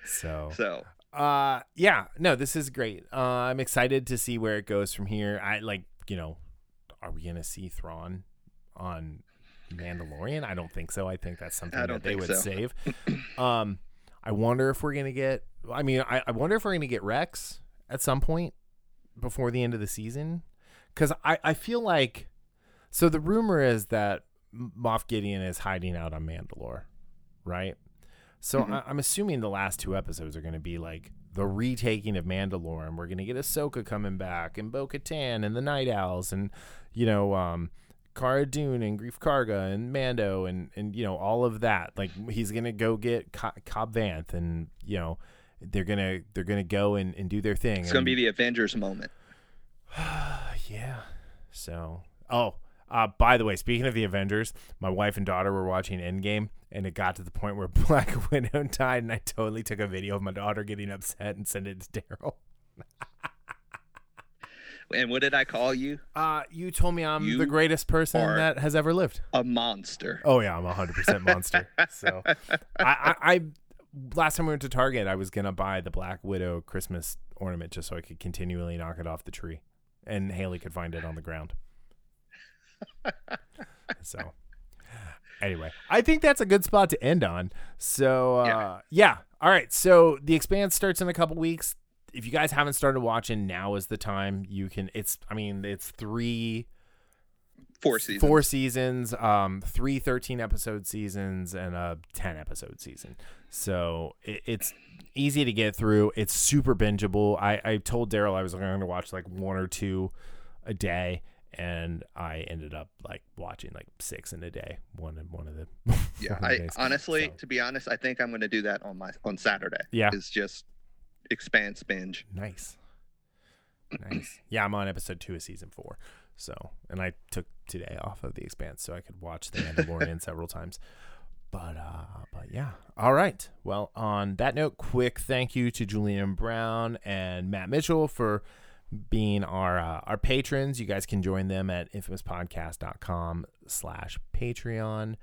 so So uh yeah no this is great uh i'm excited to see where it goes from here i like you know are we gonna see thrawn on mandalorian? I don't think so. I think that's something that they would so. save. Um i wonder if we're gonna get i mean I, I wonder if we're gonna get rex at some point before the end of the season. Because i i feel like so the rumor is that moff gideon is hiding out on mandalore right? So Mhm. I, I'm assuming the last two episodes are going to be like the retaking of Mandalore, and we're going to get Ahsoka coming back, and Bo Katan, and the Night Owls, and you know, um, Cara Dune, and Greef Karga, and Mando, and and you know all of that. Like he's to go get Co- Cobb Vanth, and you know they're gonna they're gonna go and, and do their thing. it's gonna be the Avengers moment. yeah. So, oh, uh, by the way, speaking of the Avengers, my wife and daughter were watching Endgame, and it got to the point where Black Widow died, and I totally took a video of my daughter getting upset and sent it to Darryl. And what did I call you? Uh, you told me I'm the greatest person that has ever lived. A monster. Oh yeah, I'm a hundred percent monster. So, I, I, I, last time we went to Target, I was gonna buy the Black Widow Christmas ornament just so I could continually knock it off the tree, and Haley could find it on the ground. so, anyway, I think that's a good spot to end on. So, uh, yeah. Yeah. All right. So the Expanse starts in a couple weeks. If you guys haven't started watching, now is the time. You can. It's. I mean, it's three Four seasons. four seasons um three 13 episode seasons and a 10 episode season so it, it's easy to get through it's super bingeable i i told darryl i was going to watch like one or two a day and i ended up like watching like six in a day one in one of the Yeah, I honestly, So, to be honest, I think I'm gonna do that on my on Saturday. Yeah. Is just expanse binge. nice. Nice. Yeah i'm on episode two of season four. So and i took today off of the expanse so i could watch the mandalorian several times. But uh but yeah. All right. Well on that note quick thank you to julian brown and matt mitchell for being our uh, our patrons. You guys can join them at infamouspodcast.com slash patreon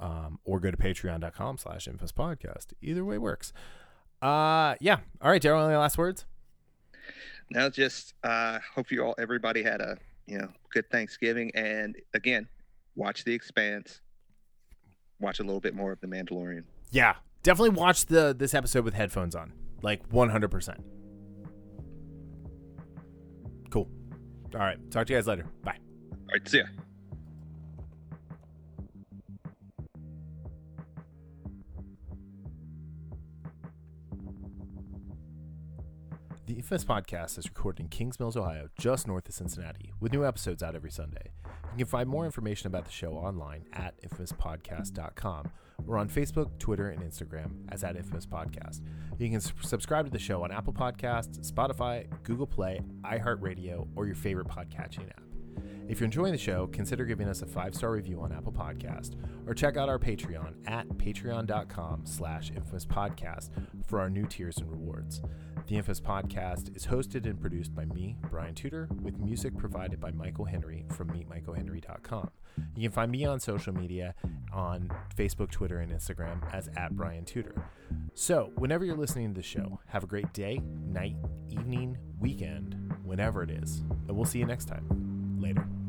um, or go to patreon.com slash infamouspodcast. Either way works uh yeah all right darryl any last words Now, just uh, hope you all, everybody had a you know good Thanksgiving, and again, watch The Expanse. Watch a little bit more of The Mandalorian. Yeah, definitely watch the this episode with headphones on, like 100%. Cool. All right, talk to you guys later. Bye. All right, see ya. Infamous Podcast is recorded in Kings Mills, Ohio, just north of Cincinnati, with new episodes out every Sunday. You can find more information about the show online at infamouspodcast.com or on Facebook, Twitter, and Instagram as at Infamous Podcast. You can subscribe to the show on Apple Podcasts, Spotify, Google Play, iHeartRadio, or your favorite podcatching app. If you're enjoying the show, consider giving us a five-star review on Apple Podcast or check out our Patreon at patreon.com slash infamous podcast for our new tiers and rewards. The Infamous Podcast is hosted and produced by me, Brian Tudor, with music provided by Michael Henry from meetmichaelhenry.com. You can find me on social media on Facebook, Twitter, and Instagram as at Brian Tudor. So, whenever you're listening to the show, have a great day, night, evening, weekend, whenever it is, and we'll see you next time. Later.